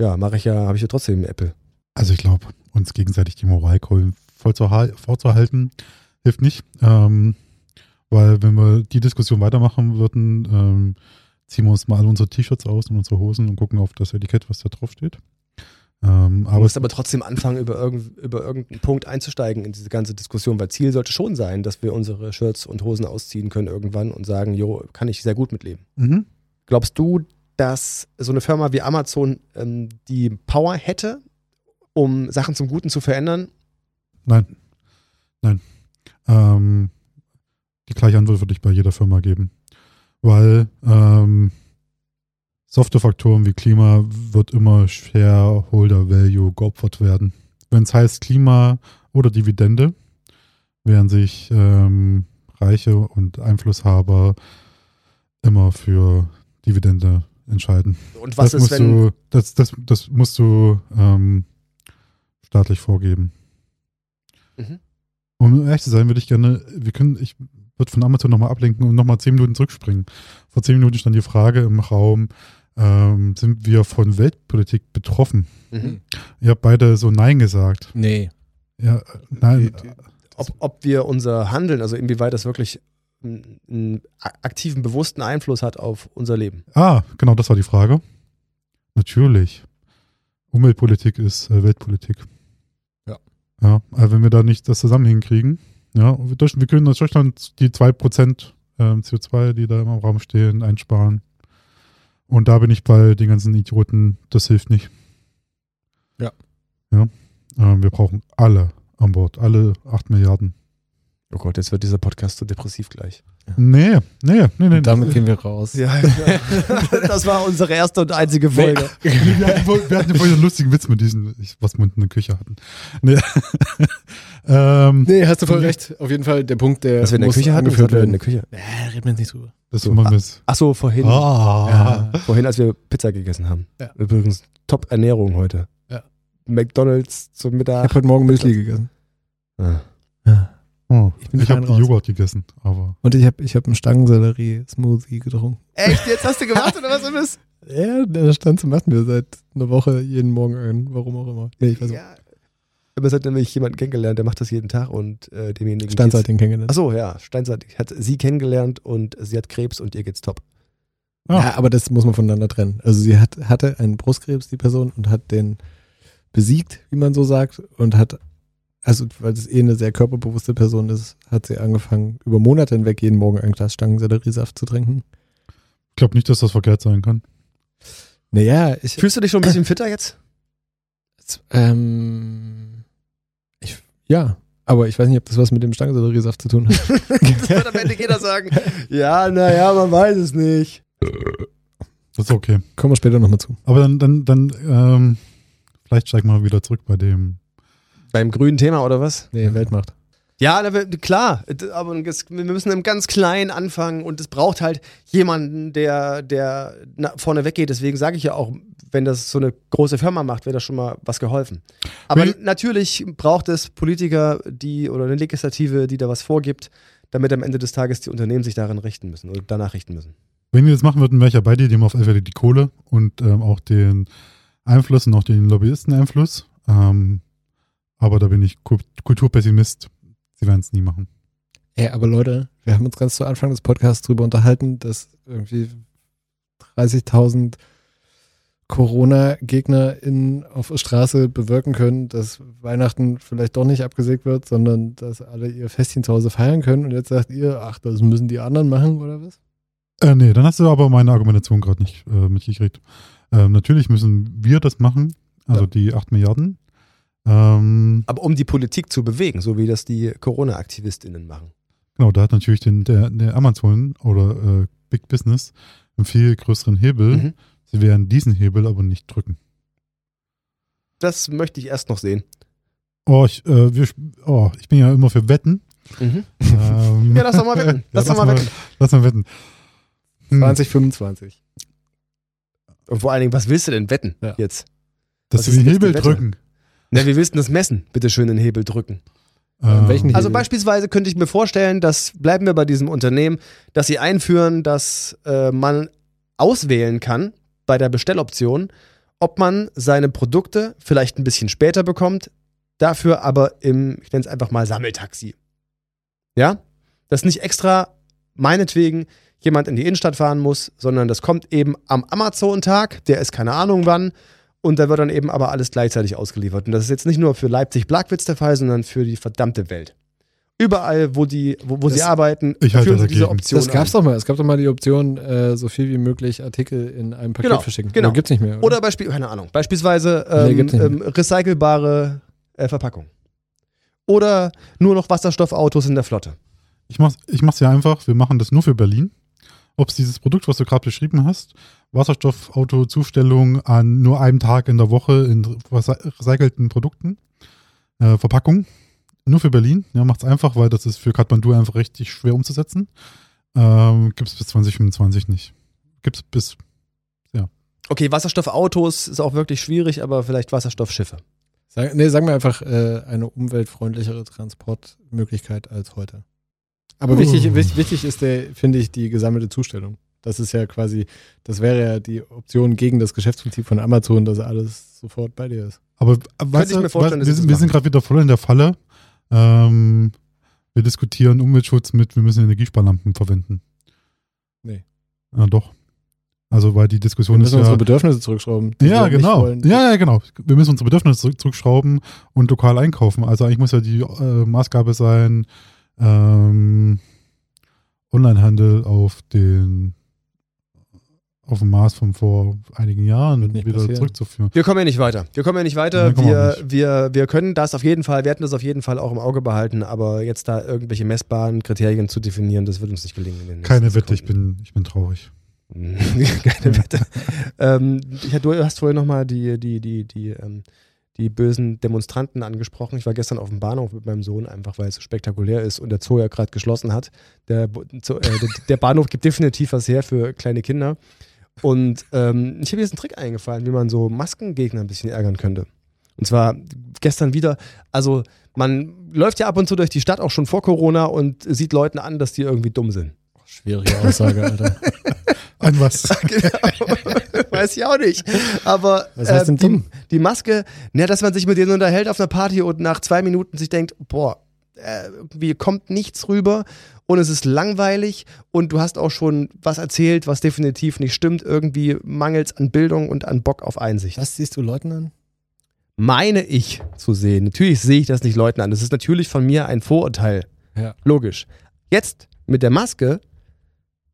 ja, mache ich ja, habe ich ja trotzdem Apple. Also ich glaube, uns gegenseitig die Moralkeulen vorzuhalten, hilft nicht. Ähm, weil wenn wir die Diskussion weitermachen würden, ähm, ziehen wir uns mal alle unsere T-Shirts aus und unsere Hosen und gucken auf das Etikett, was da drauf steht. Ähm, Du aber musst aber trotzdem anfangen, über, irgend, über irgendeinen Punkt einzusteigen in diese ganze Diskussion, weil Ziel sollte schon sein, dass wir unsere Shirts und Hosen ausziehen können irgendwann und sagen, jo, kann ich sehr gut mitleben. mhm. Glaubst du, dass so eine Firma wie Amazon ähm, die Power hätte, um Sachen zum Guten zu verändern? Nein. Nein. Ähm, die gleiche Antwort würde ich bei jeder Firma geben. Weil ähm, Softwarefaktoren wie Klima wird immer Shareholder Value geopfert werden. Wenn es heißt Klima oder Dividende, werden sich ähm, Reiche und Einflusshaber immer für Dividende entscheiden. Und was das ist, wenn. du, das, das, das musst du ähm, staatlich vorgeben. Mhm. Um ehrlich zu sein, würde ich gerne, wir können, ich würde von Amazon nochmal ablenken und nochmal zehn Minuten zurückspringen. Vor zehn Minuten stand die Frage im Raum, ähm, sind wir von Weltpolitik betroffen? Mhm. Ihr habt beide so Nein gesagt. Nee. Ja, äh, nein. Die- die- Ob, ob wir unser Handeln, also inwieweit das wirklich einen, einen aktiven, bewussten Einfluss hat auf unser Leben. Ah, genau, das war die Frage. Natürlich. Umweltpolitik ist äh, Weltpolitik. Ja. Ja, also wenn wir da nicht das zusammen hinkriegen, ja, wir, können in Deutschland die 2% äh, ähm, CO2, die da im Raum stehen, einsparen. Und da bin ich bei den ganzen Idioten, das hilft nicht. Ja. Ja. Ähm, wir brauchen alle an Bord, alle 8 Milliarden. Oh Gott, jetzt wird dieser Podcast so depressiv gleich. Nee, nee, nee, nee. Und damit gehen wir raus. Ja, das war unsere erste und einzige Folge. wir, hatten, vor- wir hatten ja vorhin einen lustigen Witz mit diesen, ich, was wir in der Küche hatten. Nee. ähm, Nee, hast du voll recht. Auf jeden Fall der Punkt, der Was wir in der Küche hatten, angeführt hatten wir in der Küche? Nee, reden wir jetzt nicht drüber. das So, machen wir ah, jetzt. Ach so, vorhin. Ah. Ja, vorhin, als wir Pizza gegessen haben. Ja. Übrigens, top Ernährung heute. Ja. McDonalds zum Ich Mittag. habe heute Morgen Müsli gegessen. Ah. Oh, Ich bin ich habe. Joghurt gegessen, aber Und ich habe ich hab einen Stangensellerie-Smoothie getrunken. Echt? Jetzt hast du gemacht oder was ist? Ja, der Stanze macht mir seit einer Woche jeden Morgen ein. Warum auch immer. Nee, ich weiß Ja. Aber es hat nämlich jemanden kennengelernt, der macht das jeden Tag und äh, demjenigen. nicht. Den kennengelernt. Achso, ja, Steinzeit hat sie kennengelernt und sie hat Krebs und ihr geht's top. Ah. Ja, aber das muss man voneinander trennen. Also sie hat, hatte einen Brustkrebs, die Person, und hat den besiegt, wie man so sagt, und hat, also weil es eh eine sehr körperbewusste Person ist, hat sie angefangen, über Monate hinweg jeden Morgen ein Glas Stangenselleriesaft zu trinken. ich glaube nicht, dass das verkehrt sein kann. Naja, ich, Fühlst du dich schon ein bisschen fitter jetzt? ähm, ich, ja, aber ich weiß nicht, ob das was mit dem Stangenselleriesaft zu tun hat. das wird am Ende jeder sagen. Ja, naja, man weiß es nicht. Das ist okay. Kommen wir später nochmal zu. Aber dann, dann, dann, ähm, vielleicht steigen wir wieder zurück bei dem. Beim grünen Thema oder was? Nee, Weltmacht. Ja, klar, aber wir müssen im ganz Kleinen anfangen und es braucht halt jemanden, der, der vorne weggeht. Deswegen sage ich ja auch, wenn das so eine große Firma macht, wäre das schon mal was geholfen. Aber Will- natürlich braucht es Politiker, die oder eine Legislative, die da was vorgibt, damit am Ende des Tages die Unternehmen sich daran richten müssen oder danach richten müssen. Wenn wir das machen würden, wäre ich ja bei dir, die haben auf Fälle die Kohle und ähm, auch den Einfluss und auch den Lobbyisten-Einfluss. Ähm, aber da bin ich Ku- Kulturpessimist. Sie werden es nie machen. Ey, aber Leute, wir haben uns ganz zu Anfang des Podcasts drüber unterhalten, dass irgendwie 30.000 Corona-GegnerInnen auf der Straße bewirken können, dass Weihnachten vielleicht doch nicht abgesägt wird, sondern dass alle ihr Festchen zu Hause feiern können. Und jetzt sagt ihr, ach, das müssen die anderen machen, oder was? Äh, nee, dann hast du aber meine Argumentation gerade nicht äh, mitgekriegt. Ähm, natürlich müssen wir das machen, also Ja. die 8 Milliarden. Ähm, Aber um die Politik zu bewegen, so wie das die Corona-AktivistInnen machen. genau, da hat natürlich den, der, der Amazon oder äh, Big Business einen viel größeren Hebel. Mhm. Sie werden diesen Hebel aber nicht drücken. Das möchte ich erst noch sehen. Oh, ich, äh, wir, oh, ich bin ja immer für Wetten. Mhm. Ähm, Ja, lass doch mal wetten. Lass doch mal wetten. Lass mal wetten. Hm, 2025. Und vor allen Dingen, was willst du denn wetten Ja. jetzt? dass was sie ist den Hebel drücken. Na, wie willst du das messen? Bitte schön den Hebel drücken. Ähm, welchen Also beispielsweise könnte ich mir vorstellen, dass, bleiben wir bei diesem Unternehmen, dass sie einführen, dass äh, man auswählen kann bei der Bestelloption, ob man seine Produkte vielleicht ein bisschen später bekommt, dafür aber im, ich nenne es einfach mal Sammeltaxi. Ja? Dass nicht extra meinetwegen jemand in die Innenstadt fahren muss, sondern das kommt eben am Amazon-Tag, der ist keine Ahnung wann, und da wird dann eben aber alles gleichzeitig ausgeliefert. Und das ist jetzt nicht nur für Leipzig-Blackwitz der Fall, sondern für die verdammte Welt. Überall, wo, die, wo, wo sie Das- arbeiten, Ich halte führen sie diese. Option Das gab's an. doch mal. Es gab doch mal die Option, äh, so viel wie möglich Artikel in einem Paket Genau, verschicken. genau. Aber gibt's nicht mehr. Oder Beispiel, keine Ahnung, beispielsweise Nee, ähm, gibt's nicht ähm, recycelbare äh, Verpackung. Oder nur noch Wasserstoffautos in der Flotte. Ich mach's, ich mach's ja einfach, wir machen das nur für Berlin. Ob es dieses Produkt, was du gerade beschrieben hast, Wasserstoffauto-Zustellung an nur einem Tag in der Woche in recy- recycelten Produkten, äh, Verpackung, nur für Berlin. Ja, macht's einfach, weil das ist für Kathmandu einfach richtig schwer umzusetzen. Ähm, gibt's bis 2025 nicht. Gibt's bis, Okay, Wasserstoffautos ist auch wirklich schwierig, aber vielleicht Wasserstoffschiffe. Sag, nee, sagen wir einfach äh, eine umweltfreundlichere Transportmöglichkeit als heute. Aber wichtig, Uh. wich- wichtig ist der, finde ich, die gesammelte Zustellung. Das ist ja quasi, das wäre ja die Option gegen das Geschäftsprinzip von Amazon, dass alles sofort bei dir ist. aber weißt ich mir vorstellen, weißt, dass wir, sind- wir sind gerade wieder voll in der Falle. Ähm, wir diskutieren Umweltschutz mit, wir müssen Energiesparlampen verwenden. Nee. Ja, doch. Also, weil die Wir Diskussion müssen ist unsere ja, Bedürfnisse zurückschrauben. die Ja, wir genau. wollen. Ja, ja, genau. Wir müssen unsere Bedürfnisse zurück, zurückschrauben und lokal einkaufen. Also eigentlich muss ja die äh, Maßgabe sein, ähm, Onlinehandel auf den auf dem Maß von vor einigen Jahren wieder passieren. zurückzuführen. Wir kommen ja nicht weiter. Wir kommen ja nicht weiter. Wir Wir, nicht. wir, wir können das auf jeden Fall, wir hätten das auf jeden Fall auch im Auge behalten, aber jetzt da irgendwelche messbaren Kriterien zu definieren, das wird uns nicht gelingen. Keine Wette, ich bin, ich bin traurig. Keine Wette. ähm, ich, du hast vorhin nochmal die, die, die, die, ähm, die bösen Demonstranten angesprochen. Ich war gestern auf dem Bahnhof mit meinem Sohn, einfach weil es so spektakulär ist und der Zoo ja gerade geschlossen hat. Der, Zoo, äh, der, der Bahnhof gibt definitiv was her für kleine Kinder. Und ähm, ich habe jetzt einen Trick eingefallen, wie man so Maskengegner ein bisschen ärgern könnte. Und zwar gestern wieder, also man läuft ja ab und zu durch die Stadt, auch schon vor Corona, und sieht Leuten an, dass die irgendwie dumm sind. Schwierige Aussage, Alter. An was? genau. Weiß ich auch nicht. Aber Was heißt denn äh, die, dumm? die Maske, na, dass man sich mit denen unterhält auf einer Party und nach zwei Minuten sich denkt, boah, äh, irgendwie kommt nichts rüber und es ist langweilig und du hast auch schon was erzählt, was definitiv nicht stimmt. Irgendwie mangelt es an Bildung und an Bock auf Einsicht. Was siehst du Leuten an? Meine ich zu sehen. Natürlich sehe ich das nicht Leuten an. Das ist natürlich von mir ein Vorurteil. Ja. Logisch. Jetzt mit der Maske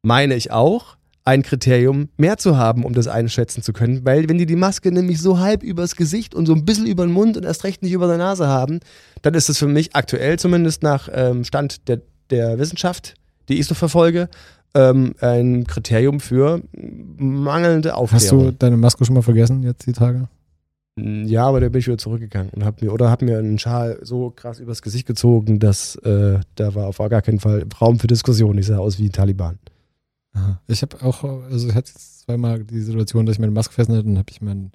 meine ich auch, ein Kriterium mehr zu haben, um das einschätzen zu können. Weil wenn die die Maske nämlich so halb übers Gesicht und so ein bisschen über den Mund und erst recht nicht über der Nase haben, dann ist es für mich aktuell zumindest nach ähm, Stand der, der Wissenschaft, die ich so verfolge, ähm, ein Kriterium für mangelnde Aufklärung. Hast du deine Maske schon mal vergessen jetzt die Tage? Ja, aber da bin ich wieder zurückgegangen und hab mir oder hab mir einen Schal so krass übers Gesicht gezogen, dass äh, da war auf gar keinen Fall Raum für Diskussion. Ich sah aus wie ein Taliban. Ich habe auch, also ich hatte jetzt zweimal die Situation, dass ich meine Maske vergessen hatte und habe ich mein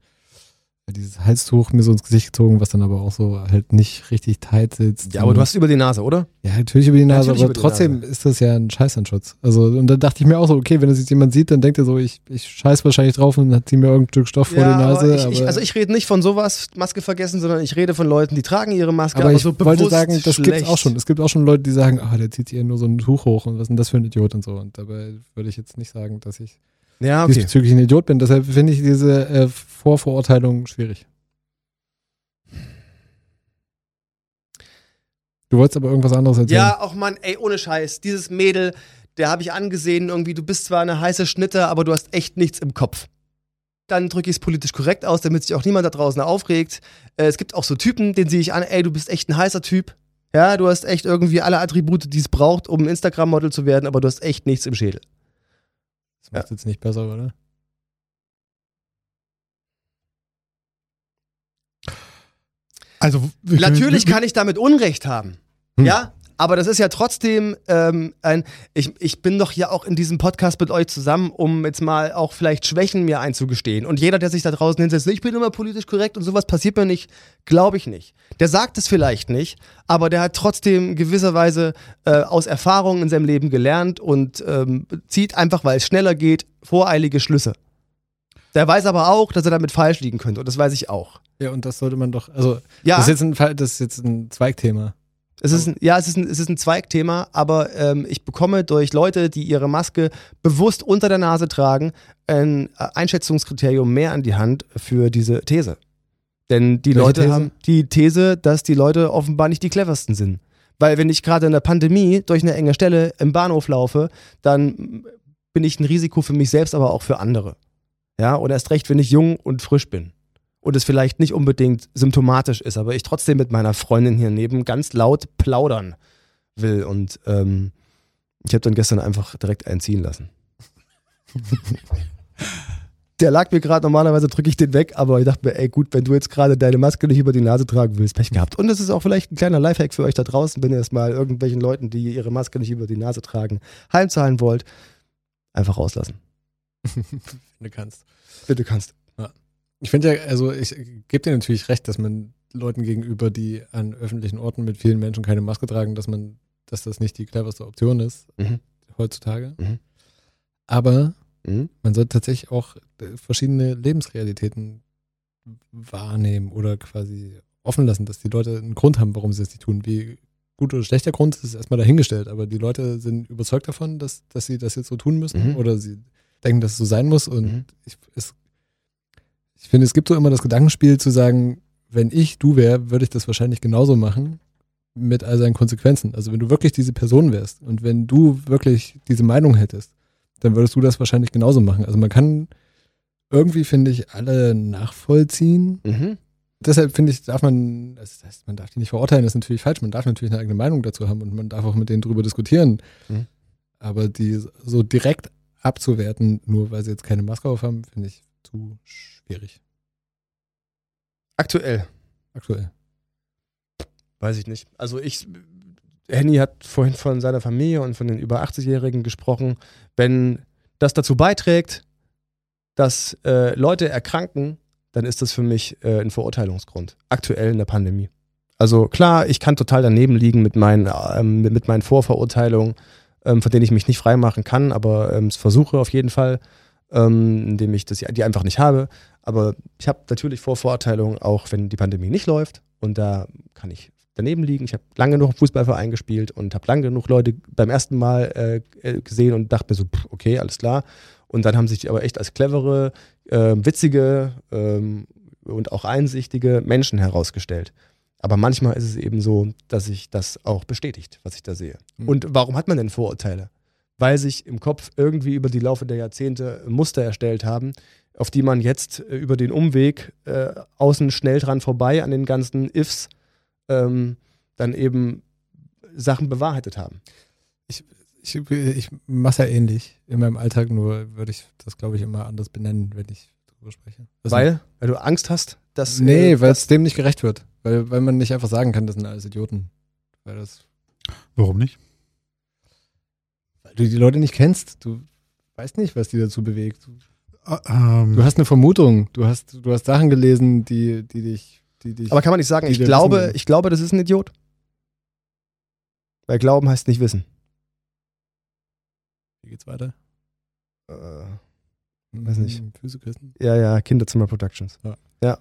dieses Halstuch mir so ins Gesicht gezogen, was dann aber auch so halt nicht richtig tight sitzt. Ja, aber du hast über die Nase, oder? Ja, natürlich über die Nase, Natürlich aber die trotzdem Nase. ist das ja ein Scheißanschutz. Also, und dann dachte ich mir auch so, okay, wenn das jetzt jemand sieht, dann denkt er so, ich, ich scheiß wahrscheinlich drauf und dann zieh mir irgendein Stück Stoff vor die Nase. aber ich, ich, also ich rede nicht von sowas, Maske vergessen, sondern ich rede von Leuten, die tragen ihre Maske, aber aber, ich so wollte bewusst sagen, das schlecht. gibt's auch schon. Es gibt auch schon Leute, die sagen, ah, der zieht hier nur so ein Tuch hoch und was ist denn das für ein Idiot und so. Und dabei würde ich jetzt nicht sagen, dass ich Ja, okay. diesbezüglich ein Idiot bin. Deshalb finde ich diese äh, Vorverurteilung schwierig. Du wolltest aber irgendwas anderes erzählen. Ja, auch Mann, ey, ohne Scheiß. Dieses Mädel, der habe ich angesehen, irgendwie, du bist zwar eine heiße Schnitte, aber du hast echt nichts im Kopf. Dann drücke ich es politisch korrekt aus, damit sich auch niemand da draußen aufregt. Äh, es gibt auch so Typen, den sehe ich an, ey, du bist echt ein heißer Typ. Ja, du hast echt irgendwie alle Attribute, die es braucht, um ein Instagram-Model zu werden, aber du hast echt nichts im Schädel. Das macht jetzt nicht besser, oder? Also, Natürlich kann ich damit Unrecht haben. Hm. Ja, aber das ist ja trotzdem ähm, ein. Ich, ich bin doch hier auch in diesem Podcast mit euch zusammen, um jetzt mal auch vielleicht Schwächen mir einzugestehen. Und jeder, der sich da draußen hinsetzt, ich bin immer politisch korrekt und sowas passiert mir nicht, glaube ich nicht. Der sagt es vielleicht nicht, aber der hat trotzdem gewisserweise äh, aus Erfahrungen in seinem Leben gelernt und ähm, zieht einfach, weil es schneller geht, voreilige Schlüsse. Der weiß aber auch, dass er damit falsch liegen könnte und das weiß ich auch. Ja, und das sollte man doch, also Ja. das, ist jetzt ein, das ist jetzt ein Zweigthema. Es ist ein, ja, es ist ein, es ist ein Zweigthema, aber ähm, ich bekomme durch Leute, die ihre Maske bewusst unter der Nase tragen, ein äh, Einschätzungskriterium mehr an die Hand für diese These. Denn die Welche Leute These? haben die These, dass die Leute offenbar nicht die cleversten sind. Weil wenn ich gerade in der Pandemie durch eine enge Stelle im Bahnhof laufe, dann bin ich ein Risiko für mich selbst, aber auch für andere. Ja, und erst recht, wenn ich jung und frisch bin. Und es vielleicht nicht unbedingt symptomatisch ist, aber ich trotzdem mit meiner Freundin hier neben ganz laut plaudern will. Und ähm, ich habe dann gestern einfach direkt einziehen lassen. Der lag mir gerade, normalerweise drücke ich den weg, aber ich dachte mir, ey gut, wenn du jetzt gerade deine Maske nicht über die Nase tragen willst, Pech gehabt. Und das ist auch vielleicht ein kleiner Lifehack für euch da draußen, wenn ihr es mal irgendwelchen Leuten, die ihre Maske nicht über die Nase tragen, heimzahlen wollt, einfach rauslassen. Wenn du kannst. Bitte kannst. Ich finde ja, also ich gebe dir natürlich recht, dass man Leuten gegenüber, die an öffentlichen Orten mit vielen Menschen keine Maske tragen, dass man, dass das nicht die cleverste Option ist Mhm. heutzutage. Mhm. Aber Mhm. man sollte tatsächlich auch äh, verschiedene Lebensrealitäten wahrnehmen oder quasi offen lassen, dass die Leute einen Grund haben, warum sie das nicht tun. Wie gut oder schlechter Grund ist erstmal dahingestellt, aber die Leute sind überzeugt davon, dass, dass sie das jetzt so tun müssen Mhm. oder sie denken, dass es so sein muss und Mhm. ich, es, ich finde, es gibt so immer das Gedankenspiel zu sagen, wenn ich du wäre, würde ich das wahrscheinlich genauso machen. mit all seinen Konsequenzen. Also wenn du wirklich diese Person wärst und wenn du wirklich diese Meinung hättest, dann würdest du das wahrscheinlich genauso machen. Also man kann irgendwie, finde ich, alle nachvollziehen. Mhm. Deshalb finde ich, darf man, das heißt, man darf die nicht verurteilen, das ist natürlich falsch. Man darf natürlich eine eigene Meinung dazu haben und man darf auch mit denen drüber diskutieren. Mhm. Aber die so direkt abzuwerten, nur weil sie jetzt keine Maske auf haben, finde ich zu schwierig. Aktuell. Aktuell. Weiß ich nicht. Also ich, Henny hat vorhin von seiner Familie und von den über 80-Jährigen gesprochen. Wenn das dazu beiträgt, dass äh, Leute erkranken, dann ist das für mich äh, ein Verurteilungsgrund. Aktuell in der Pandemie. Also klar, ich kann total daneben liegen mit meinen, ähm, mit meinen Vorverurteilungen, ähm, von denen ich mich nicht freimachen kann, aber ähm, es versuche auf jeden Fall, ähm, indem ich das, die einfach nicht habe. Aber ich habe natürlich Vorverurteilungen, auch wenn die Pandemie nicht läuft. Und da kann ich daneben liegen. Ich habe lange genug Fußballverein gespielt und habe lange genug Leute beim ersten Mal äh, gesehen und dachte mir so, pff, okay, alles klar. Und dann haben sich die aber echt als clevere, äh, witzige ähm, und auch einsichtige Menschen herausgestellt. Aber manchmal ist es eben so, dass sich das auch bestätigt, was ich da sehe. Mhm. Und warum hat man denn Vorurteile? Weil sich im Kopf irgendwie über die Laufe der Jahrzehnte Muster erstellt haben, auf die man jetzt äh, über den Umweg äh, außen schnell dran vorbei an den ganzen Ifs ähm, dann eben Sachen bewahrheitet haben. Ich, ich, ich mache ja ähnlich in meinem Alltag, nur würde ich das, glaube ich, immer anders benennen, wenn ich darüber spreche. Also, weil? Weil du Angst hast, dass. Nee, äh, weil es dem nicht gerecht wird. Weil, weil man nicht einfach sagen kann, das sind alles Idioten. Weil, das, Warum nicht? Weil du die Leute nicht kennst. Du weißt nicht, was die dazu bewegt. Du, Ah, ähm, du hast eine Vermutung. Du hast, du hast Sachen gelesen, die, die dich. Die dich Aber kann man nicht sagen, ich glaube, wissen. ich glaube, das ist ein Idiot? Weil Glauben heißt nicht wissen. Wie geht's weiter? Äh, weiß nicht. Hm, Physikersten? Ja, ja, Kinderzimmer Productions. Ja. ja.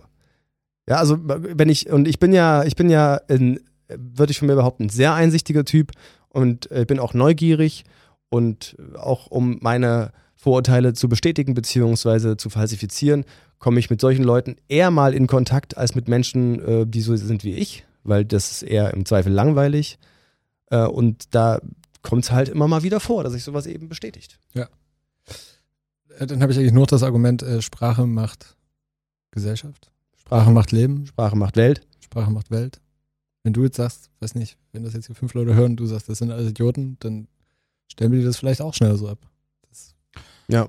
Ja, also wenn ich, und ich bin ja, ich bin ja, ein, würde ich von mir behaupten, ein sehr einsichtiger Typ und äh, bin auch neugierig und auch um meine Vorurteile zu bestätigen beziehungsweise zu falsifizieren, komme ich mit solchen Leuten eher mal in Kontakt als mit Menschen, äh, die so sind wie ich, weil das ist eher im Zweifel langweilig. Äh, und da kommt es halt immer mal wieder vor, dass sich sowas eben bestätigt. Ja. Äh, Dann habe ich eigentlich nur noch das Argument, Sprache macht Gesellschaft. Sprache macht Leben. Sprache macht Welt. Sprache macht Welt. Wenn du jetzt sagst, weiß nicht, wenn das jetzt hier fünf Leute hören, du sagst, das sind alles Idioten, dann stellen wir dir das vielleicht auch schneller so ab. Ja.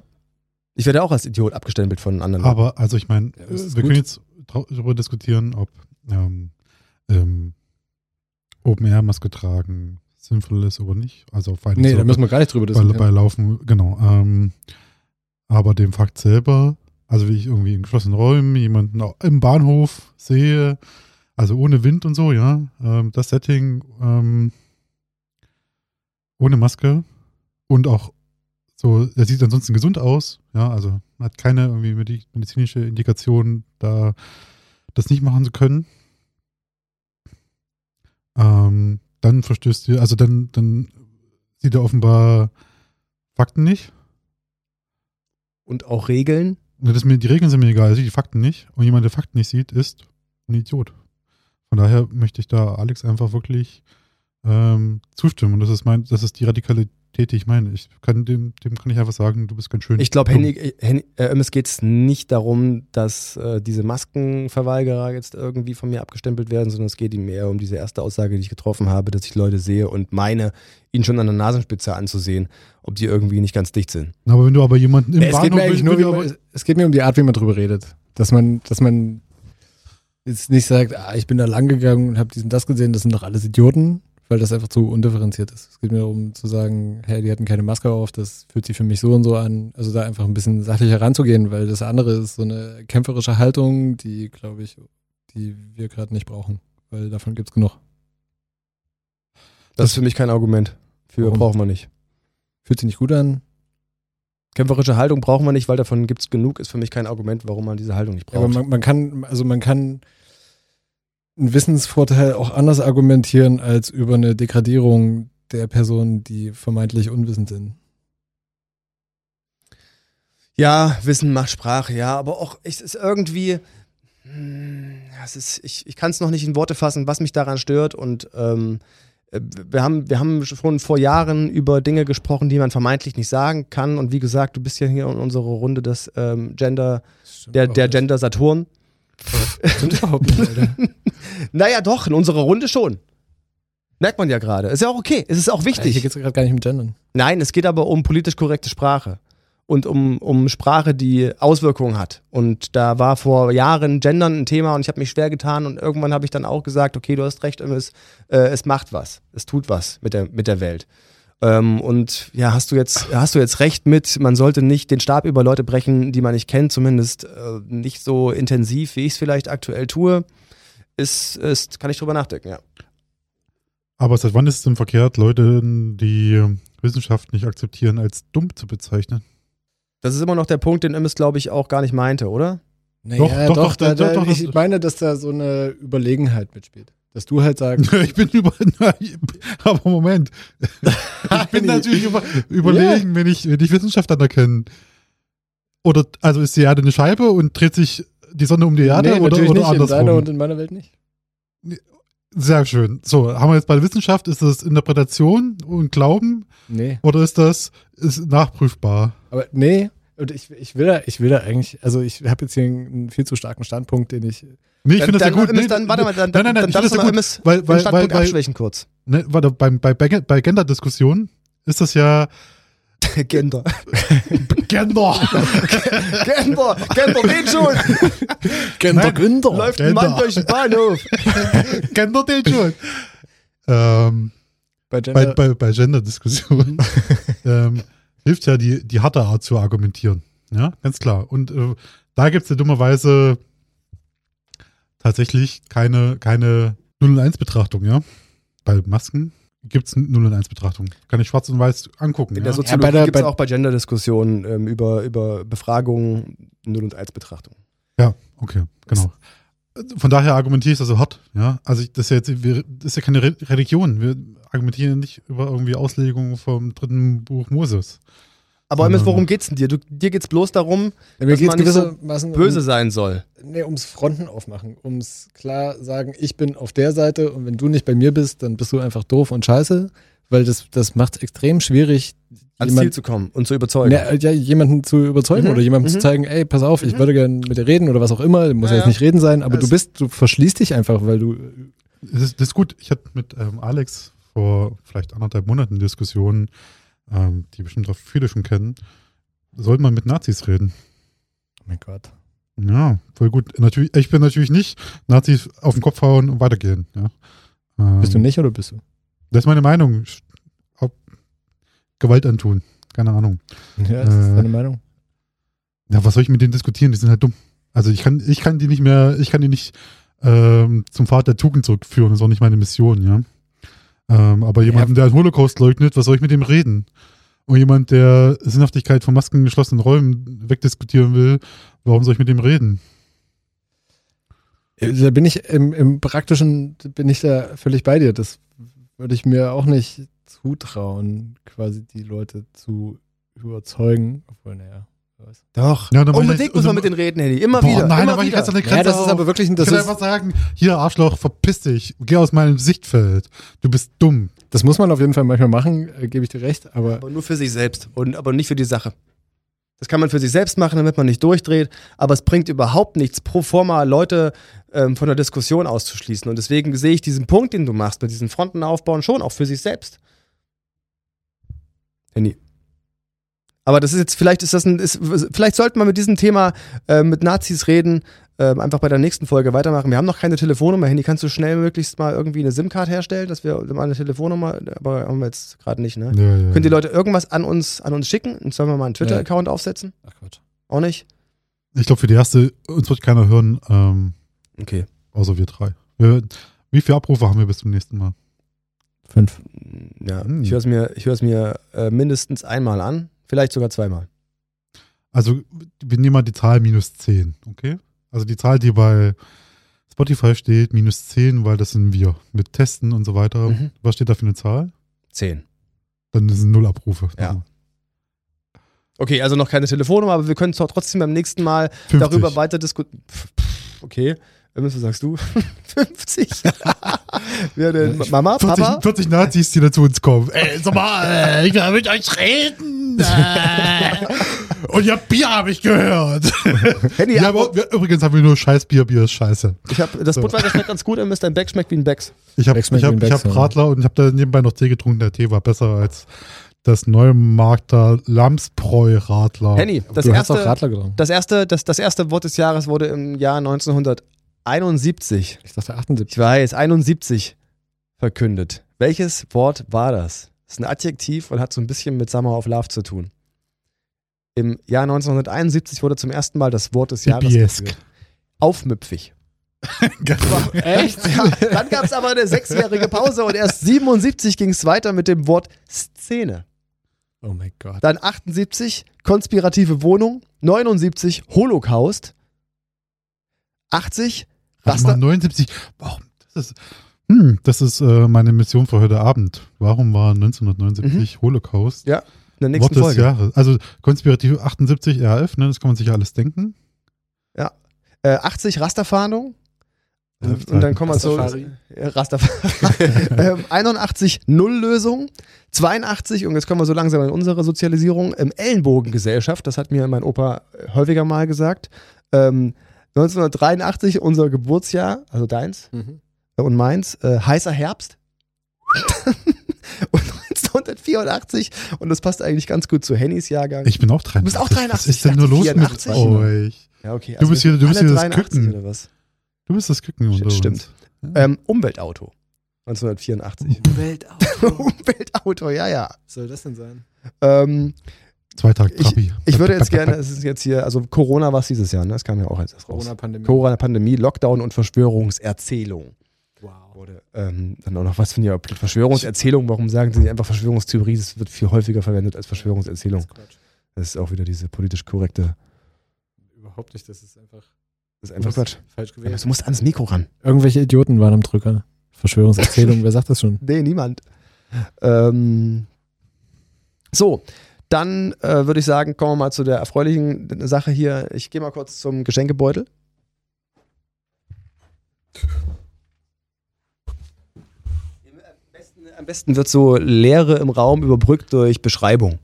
Ich werde auch als Idiot abgestempelt von anderen. Aber, also ich meine, Ja, das ist wir gut. können jetzt darüber diskutieren, ob ähm, ähm, Open-Air-Maske tragen sinnvoll ist oder nicht. Also allem Nee, so da müssen wir gar nicht drüber bei, diskutieren. bei Laufen, genau. Ähm, aber dem Fakt selber, also wie ich irgendwie in geschlossenen Räumen jemanden im Bahnhof sehe, also ohne Wind und so, ja, ähm, das Setting ähm, ohne Maske und auch so, er sieht ansonsten gesund aus, ja, also hat keine irgendwie medi- medizinische Indikation, da das nicht machen zu können. Ähm, dann verstößt ihr, also dann, dann sieht er offenbar Fakten nicht. Und auch Regeln. Das mir, die Regeln sind mir egal, er sieht die Fakten nicht. Und jemand, der Fakten nicht sieht, ist ein Idiot. Von daher möchte ich da Alex einfach wirklich ähm, zustimmen. Und das ist mein, das ist die Radikalität, die ich meine. Ich kann dem, dem kann ich einfach sagen, du bist ganz schön. Ich glaube, äh, es geht nicht darum, dass äh, diese Maskenverweigerer jetzt irgendwie von mir abgestempelt werden, sondern es geht ihm eher um diese erste Aussage, die ich getroffen habe, dass ich Leute sehe und meine, ihn schon an der Nasenspitze anzusehen, ob die irgendwie nicht ganz dicht sind. Aber wenn du aber jemanden im es, geht Bahnhof eigentlich nur, wie aber- es geht mir um die Art, wie man drüber redet. Dass man, dass man jetzt nicht sagt, ah, ich bin da lang gegangen und habe diesen das gesehen, das sind doch alles Idioten, weil das einfach zu undifferenziert ist. Es geht mir darum zu sagen, hey, die hatten keine Maske auf, das fühlt sich für mich so und so an. Also da einfach ein bisschen sachlicher ranzugehen, weil das andere ist so eine kämpferische Haltung, die, glaube ich, die wir gerade nicht brauchen, weil davon gibt's genug. Das ist für mich kein Argument. Für Warum? brauchen wir nicht. Fühlt sich nicht gut an. Kämpferische Haltung brauchen wir nicht, weil davon gibt es genug, ist für mich kein Argument, warum man diese Haltung nicht Ja, aber braucht. man, man kann, also man kann einen Wissensvorteil auch anders argumentieren als über eine Degradierung der Personen, die vermeintlich unwissend sind. Ja, Wissen macht Sprache, ja, aber auch es ist irgendwie, Ja, es ist, ich ich kann es noch nicht in Worte fassen, was mich daran stört. Und ähm, äh, wir, haben, wir haben schon vor Jahren über Dinge gesprochen, die man vermeintlich nicht sagen kann. Und wie gesagt, du bist ja hier in unserer Runde des ähm, Gender, der, der Gender Saturn. Stimmt überhaupt nicht, Alter. naja, doch, in unserer Runde schon. Merkt man ja gerade. Ist ja auch okay. Es ist auch Hier wichtig. geht es gerade gar nicht um Gendern. Nein, es geht aber um politisch korrekte Sprache. Und um, um Sprache, die Auswirkungen hat. Und da war vor Jahren Gendern ein Thema und ich habe mich schwer getan und irgendwann habe ich dann auch gesagt, okay, du hast recht, es, äh, es macht was. Es tut was mit der, mit der Welt. Ähm, und ja, hast du jetzt, hast du jetzt recht mit, man sollte nicht den Stab über Leute brechen, die man nicht kennt, zumindest äh, nicht so intensiv, wie ich es vielleicht aktuell tue. Ist, ist, kann ich drüber nachdenken, ja. Aber seit wann ist es denn verkehrt, Leute, die Wissenschaft nicht akzeptieren, als dumm zu bezeichnen? Das ist immer noch der Punkt, den Immes, glaube ich, auch gar nicht meinte, oder? Naja, Doch, doch, doch, da, doch, da, doch, ich meine, dass da so eine Überlegenheit mitspielt. Dass du halt sagst, ich bin über. Aber Moment. Ich bin natürlich über, überlegen, wenn, ich, wenn ich Wissenschaft anerkenne. Oder, also ist die Erde eine Scheibe und dreht sich die Sonne um die Erde nee, oder, oder nicht, in deiner andersrum? und in meiner Welt nicht. Sehr schön. So, haben wir jetzt bei der Wissenschaft, ist das Interpretation und Glauben Nee. oder ist das ist nachprüfbar? Aber nee, und ich, ich will da, ich will da eigentlich, also ich habe jetzt hier einen viel zu starken Standpunkt, den ich. Nee, ich finde das ja gut. Nee, dann, warte mal, dann, nein, nein, nein, dann ich darfst finde du das mal ja gut. Immes Weil, den weil, weil, Standpunkt weil, abschwächen kurz. ne, warte, bei, bei, bei Gender-Diskussionen ist das ja Gender. Gender. Gender, Gender, den schon. Gender, Günder. Läuft ein Mann Gender. durch den Bahnhof. Gender den schon. ähm, Bei bei, Gender, bei, bei Gender-Diskussionen ähm, hilft ja die, die harte Art zu argumentieren. Ja, ganz klar. Und äh, da gibt es ja dummerweise tatsächlich keine, keine 0 und 1 Betrachtung, ja. Bei Masken gibt es 0 und 1 Betrachtung. Kann ich schwarz und weiß angucken. In ja? der Soziologie bei der- gibt es auch bei Gender-Diskussionen ähm, über, über Befragungen 0 und 1 Betrachtung. Ja, okay, genau. Von daher argumentiere ich das so hart, ja. Also ich, das ist ja jetzt, wir, das ist ja keine Re Religion. Wir argumentieren nicht über irgendwie Auslegungen vom dritten Buch Moses. Aber Immes, worum geht's denn dir? Du, dir geht's bloß darum, Ja, mir dass geht's man nicht so gewissermaßen um- böse sein soll. nee, ums Fronten aufmachen, ums klar sagen, ich bin auf der Seite und wenn du nicht bei mir bist, dann bist du einfach doof und scheiße, weil das, das macht es extrem schwierig, Ans jemand- Ziel zu kommen und zu überzeugen. Ja, ja, jemanden zu überzeugen Mhm, oder jemandem zu mhm. zeigen, ey, pass auf, ich würde gerne mit dir reden oder was auch immer, muss Ja, ja, jetzt nicht reden sein, aber Das- du bist, du verschließt dich einfach, weil du Das ist, das ist gut. Ich hatte mit ähm, Alex vor vielleicht anderthalb Monaten Diskussionen, ähm, die bestimmt auch viele schon kennen. Sollte man mit Nazis reden? Oh mein Gott. Ja, voll gut. Natürlich, ich bin natürlich nicht Nazis auf den Kopf hauen und weitergehen. Ja. Ähm, Bist du nicht oder bist du? Das ist meine Meinung. Ob Gewalt antun. Keine Ahnung. Ja, das ist Äh, deine Meinung. Ja, was soll ich mit denen diskutieren? Die sind halt dumm. Also ich kann, ich kann die nicht mehr, ich kann die nicht ähm, zum Pfad der Tugend zurückführen. Das ist auch nicht meine Mission, ja. Ähm, aber jemanden, der den Holocaust leugnet, was soll ich mit dem reden? Und jemand, der Sinnhaftigkeit von Masken in geschlossenen Räumen wegdiskutieren will, warum soll ich mit dem reden? Da bin ich im, im Praktischen, bin ich da völlig bei dir. Das würde ich mir auch nicht zutrauen, quasi die Leute zu überzeugen. Obwohl, naja. Doch. Ja, mach ich- Unbedingt muss man mit denen reden, Henny. Immer Boah, wieder. Nein, immer ich wieder. ganz an der Ja, Grenze. das ist aber wirklich ein, ich das kann ist, einfach sagen, hier Arschloch, verpiss dich, geh aus meinem Sichtfeld. Du bist dumm. das muss man auf jeden Fall manchmal machen, äh, gebe ich dir recht, aber Aber nur für sich selbst und aber nicht für die Sache. Das kann man für sich selbst machen, damit man nicht durchdreht, aber es bringt überhaupt nichts, pro forma Leute ähm, von der Diskussion auszuschließen. Und deswegen sehe ich diesen Punkt, den du machst, mit diesen Fronten aufbauen, schon auch für sich selbst. Henny. Aber das ist jetzt, vielleicht ist das ein, ist, vielleicht sollten wir mit diesem Thema äh, mit Nazis reden, ähm, einfach bei der nächsten Folge weitermachen. Wir haben noch keine Telefonnummer. Handy, kannst du schnell möglichst mal irgendwie eine SIM-Card herstellen, dass wir mal eine Telefonnummer, aber haben wir jetzt gerade nicht, ne? Ja, ja, Können die Leute irgendwas an uns, an uns schicken? Und sollen wir mal einen Twitter-Account aufsetzen? ach Quatsch. Auch nicht? Ich glaube, für die erste, uns wird keiner hören, ähm, Okay. außer wir drei. Wir, wie viele Abrufe haben wir bis zum nächsten Mal? Fünf. Ja, Hm. ich höre es mir, ich hör's mir äh, mindestens einmal an, vielleicht sogar zweimal. Also, wir nehmen mal die Zahl minus 10, okay? Also die Zahl, die bei Spotify steht, minus 10, weil das sind wir. Mit Testen und so weiter. Mhm. Was steht da für eine Zahl? Zehn. Dann sind null Abrufe. Ja. Okay, also noch keine Telefonnummer, aber wir können zwar trotzdem beim nächsten Mal 50. darüber weiter diskutieren. okay. Was sagst du? 50? Wer denn? Mama, 40, Papa? 40 Nazis, die da zu uns kommen. Ey, sag mal, äh, ich will mit euch reden. Und ja, Bier habe ich gehört. Henny, ja, aber- wir, übrigens haben wir nur Scheißbier, Bier ist scheiße. Ich hab, das So. Budweiser schmeckt ganz gut, Mr. Beck schmeckt wie ein Becks. Ich habe hab, hab ja. Radler und ich habe da nebenbei noch Tee getrunken. Der Tee war besser als das neue Markter Lamsbräu-Radler. Henny, das du hast erste, Radler getrunken. das, erste, das, das erste Wort des Jahres wurde im Jahr 1971, Ich dachte 78. ich weiß, 71 verkündet. Welches Wort war das? Das ist ein Adjektiv und hat so ein bisschen mit Summer of Love zu tun. Im Jahr 1971 wurde zum ersten Mal das Wort des Jahres geführt. Aufmüpfig. Echt? Ja, dann gab es aber eine sechsjährige Pause und erst 77 ging es weiter mit dem Wort Szene. Oh mein Gott. Dann 78 konspirative Wohnung, 79 Holocaust, 80 Warte mal, Raster. 79. Warum? Das ist, hm, das ist äh, meine Mission für heute Abend. Warum war 1979 Holocaust? Mhm. Ja, in der Wort nächsten des Folge. Jahres. Also konspirativ 78 RF, ne, das kann man sich ja alles denken. Äh, 80 Rasterfahndung. Ja, Und, und dann kommen wir zu Rastafari. Ja, Rastafari. ähm, 81 Nulllösung. 82, und jetzt kommen wir so langsam in unsere Sozialisierung, ähm, Ellenbogengesellschaft, das hat mir mein Opa häufiger mal gesagt. Ähm, 1983, unser Geburtsjahr, also deins Mhm. Und meins, äh, heißer Herbst. und 1984, und das passt eigentlich ganz gut zu Hennys Jahrgang. Ich bin auch 83. bist auch 83. Was ist denn Ich nur los mit 84. euch? ja, okay. Du bist wir hier- du bist hier das 83 Küken. Oder was? Du bist das Küken unter uns. Stimmt. Ähm, Umweltauto. 1984. Umweltauto. Umweltauto, ja, ja. Was soll das denn sein? Ähm, Zwei Tage ich, Trabi. ich würde jetzt gerne, es ist jetzt hier, also Corona war es dieses Jahr, ne? Das kam ja auch als erstes raus. Corona-Pandemie. Corona-Pandemie, Lockdown und Verschwörungserzählung. Wurde, ähm, dann auch noch was finde ich Verschwörungserzählung, warum sagen sie nicht einfach Verschwörungstheorie? Das wird viel häufiger verwendet als Verschwörungserzählung. Das ist Quatsch. Das ist auch wieder diese politisch korrekte, Überhaupt nicht, das ist einfach das ist einfach Quatsch. falsch Ja, gewählt. Du musst ans Mikro ran. Irgendwelche Idioten waren am Drücker. Verschwörungserzählung, wer sagt das schon? Nee, niemand. Ähm, so, dann äh, würde ich sagen, kommen wir mal zu der erfreulichen Sache hier. Ich gehe mal kurz zum Geschenkebeutel. Am besten, wird so Leere im Raum überbrückt durch Beschreibung.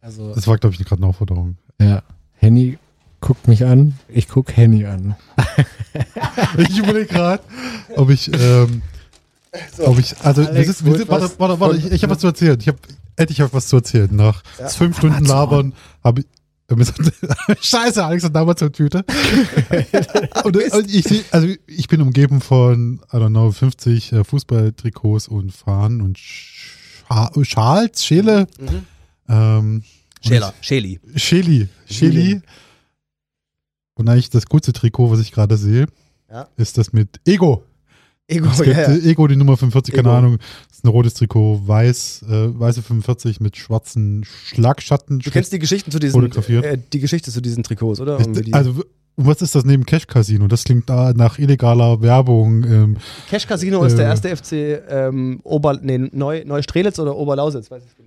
Also, Das war, glaube ich, gerade eine Aufforderung. ja. Henny guckt mich an, ich guck Henny an. Ich überlege gerade, ob ich, ähm, ob ich, also, wir Alex, sind, wir wo- sind, warte, was- warte, warte, ich, ich habe was zu erzählen. Ich habe, endlich habe was zu erzählen. Nach Ja. fünf Stunden. Labern habe ich, Scheiße, Alex hat damals eine Tüte. und, und ich, also ich bin umgeben von, I don't know, 50 äh, Fußballtrikots und Fahnen und Scha Schals, Schäle. Ähm, Schäler, Schäli. Scheli. Schäli. Und eigentlich das kurze Trikot, was ich gerade sehe, Ja. ist das mit Ego. Ego, Es gibt ja, ja. äh, Ego, die Nummer 45, keine Ego. Ahnung. Das ist ein rotes Trikot, weiß, äh, weiße 45 mit schwarzen Schlagschatten. Du kennst die Geschichten zu diesen, äh, die Geschichte zu diesen Trikots, oder? Die Also, was ist das neben Cash Casino? Das klingt da nach illegaler Werbung. Ähm, Cash Casino ist der Äh. erste FC ähm, Ober, nee, Neu, Neustrelitz oder Oberlausitz, weiß ich genau.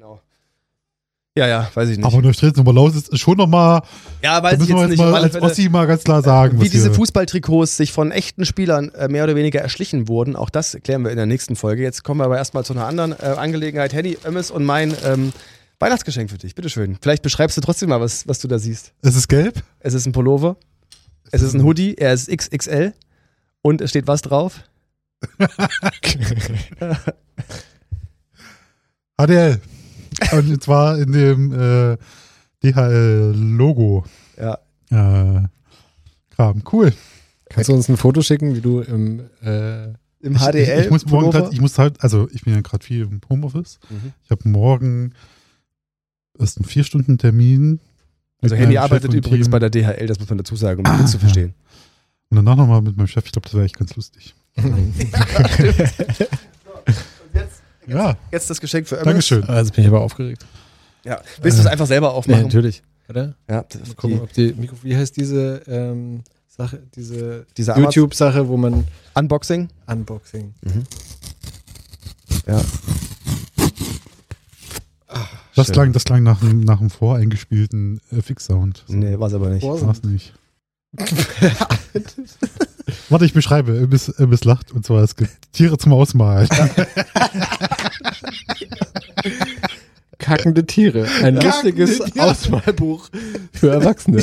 Ja, ja, weiß ich nicht. aber Neustrelitz Nummer Laus ist schon nochmal, ja, weiß ich jetzt jetzt nicht. mal als Ossi mal ganz klar sagen. wie diese Fußballtrikots sich von echten Spielern äh, mehr oder weniger erschlichen wurden, auch das klären wir in der nächsten Folge. Jetzt kommen wir aber erstmal zu einer anderen äh, Angelegenheit. Henny, Ömmes und mein ähm, Weihnachtsgeschenk für dich, bitteschön. Vielleicht beschreibst du trotzdem mal, was, was du da siehst. Es ist gelb. Es ist ein Pullover, es ist ein Hoodie, er ist XXL und es steht was drauf? HDL. Und zwar in dem äh, DHL-Logo. Ja. Äh, Kram. Cool. Kannst du uns ein Foto schicken, wie du im äh, Im Ich, HDL. ich, ich muss morgen Pullover? tat- ich muss halt, also ich bin ja gerade viel im Homeoffice. Mhm. Ich habe morgen ist ein vier Stunden Termin. Also meinem arbeitet übrigens Team. bei der DHL, das muss man dazu sagen, um das Ah, zu ja. verstehen. Und danach nochmal mit meinem Chef. Ich glaube, das wäre echt ganz lustig. Ja, Jetzt das Geschenk für Ömmes. Dankeschön. Jetzt bin ich aber aufgeregt. Ja. Willst du es einfach selber Ja, aufmachen? natürlich. Oder? Ja, Mal gucken, ob die Mikro wie heißt diese ähm, Sache, diese Diese YouTube-Sache, wo man Unboxing. Unboxing. Ja. Das Schön. klang, das klang nach, einem- nach einem voreingespielten äh, Fix-Sound. Nee, war es aber nicht. War's nicht. Warte, ich beschreibe. Imbiss, Imbiss lacht. Und zwar, es gibt Tiere zum Ausmalen. Kackende Tiere. Ein Kackende lustiges Tiere. Ausmalbuch für Erwachsene.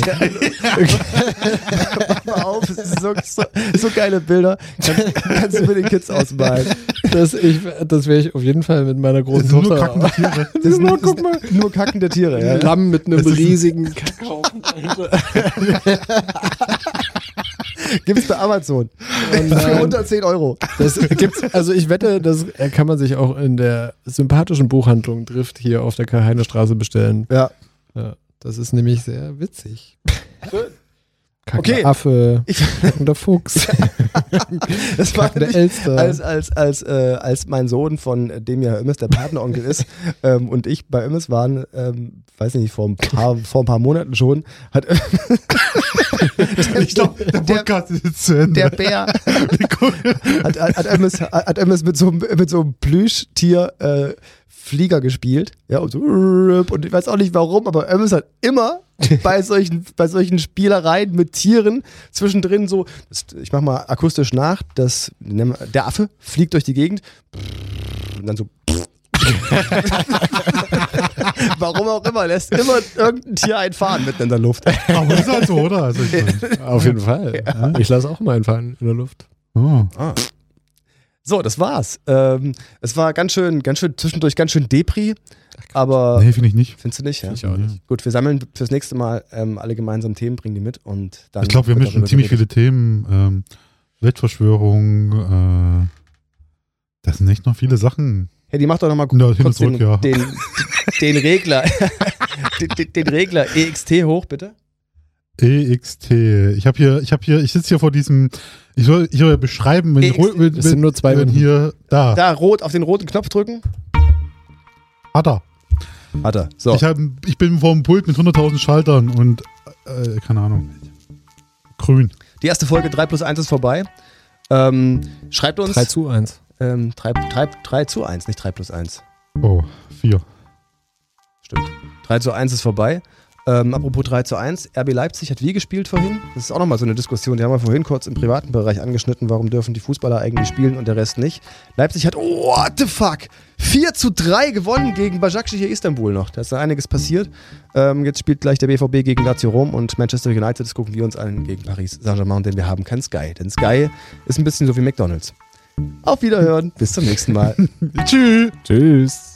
Mach mal auf, ist so, so, so geile Bilder. Kannst, kannst du mit den Kids ausmalen. Das, ich, das werde ich auf jeden Fall mit meiner großen sind nur Tochter. kackende Tiere. Das sind Nur, guck mal. nur kackende Tiere. Ja. Lamm mit einem ist- riesigen Kackhaufen. Gibt's bei Amazon. Oh Für nein. unter 10 Euro. Das gibt's, also ich wette, das kann man sich auch in der sympathischen Buchhandlung Drift hier auf der Karl-Heine Straße bestellen. Ja. Ja, das ist nämlich sehr witzig. Kackender Okay. Affe, Ich, kackender Fuchs, das war nämlich, Elster. als, als, als, äh, als mein Sohn, von dem ja Immes der Patenonkel ist, ähm, und ich bei Immes waren, ähm, weiß nicht, vor ein paar, vor ein paar Monaten schon, hat Ich glaube, der Der- Podcast ist jetzt zu Ende. der Bär hat, hat, hat, Immes, hat Immes mit so, einem- mit so einem Plüschtier äh, Flieger gespielt. Ja, und so, und ich weiß auch nicht warum, aber Immes hat immer bei solchen, bei solchen Spielereien mit Tieren zwischendrin so, das, ich mach mal akustisch nach, das, der Affe fliegt durch die Gegend und dann so Warum auch immer, lässt immer irgendein Tier einfahren mitten in der Luft. Aber ist halt so, oder? Also ich mein, Auf jeden Fall. Ich lasse auch mal einfahren in der Luft. oh. So, das war's. Ähm, es war ganz schön, ganz schön zwischendurch ganz schön Depri, aber Nee, finde ich nicht. findest du nicht? Ja? Ich auch nicht. Gut, wir sammeln fürs nächste Mal ähm, alle gemeinsam Themen, bringen die mit und dann. Ich glaube, wir haben schon ziemlich geredet. viele Themen. Ähm, Weltverschwörung, äh, das sind echt noch viele Sachen. Hey, die macht doch nochmal Ja, kurz zurück, den, ja. den, den Regler, den, den Regler EXT hoch, bitte. EXT. Ich habe hier, ich habe hier, ich sitze hier vor diesem, ich soll, ich soll ja beschreiben, wenn, EXT. ro- wenn, sind nur zwei wenn hier, da, Da rot auf den roten Knopf drücken. hat er. Hat er. So. Ich, hab, ich bin vor dem Pult mit 100.000 Schaltern und, äh, keine Ahnung, grün. Die erste Folge 3 plus 1 ist vorbei. Ähm, schreibt uns. 3 zu 1. Ähm, 3, 3, 3 zu 1, nicht 3 plus 1. Oh, vier. Stimmt. 3 zu 1 ist vorbei. Ähm, apropos 3 zu 1, RB Leipzig hat wie gespielt vorhin? Das ist auch nochmal so eine Diskussion, die haben wir vorhin kurz im privaten Bereich angeschnitten, warum dürfen die Fußballer eigentlich spielen und der Rest nicht. Leipzig hat, oh, what the fuck, 4 zu 3 gewonnen gegen Başakşehir Istanbul noch. Da ist da einiges passiert. Ähm, jetzt spielt gleich der BVB gegen Lazio Rom und Manchester United, das gucken wir uns an gegen Paris Saint-Germain, denn wir haben kein Sky. Denn Sky ist ein bisschen so wie McDonalds. Auf Wiederhören, bis zum nächsten Mal. Tschüss. Tschüss.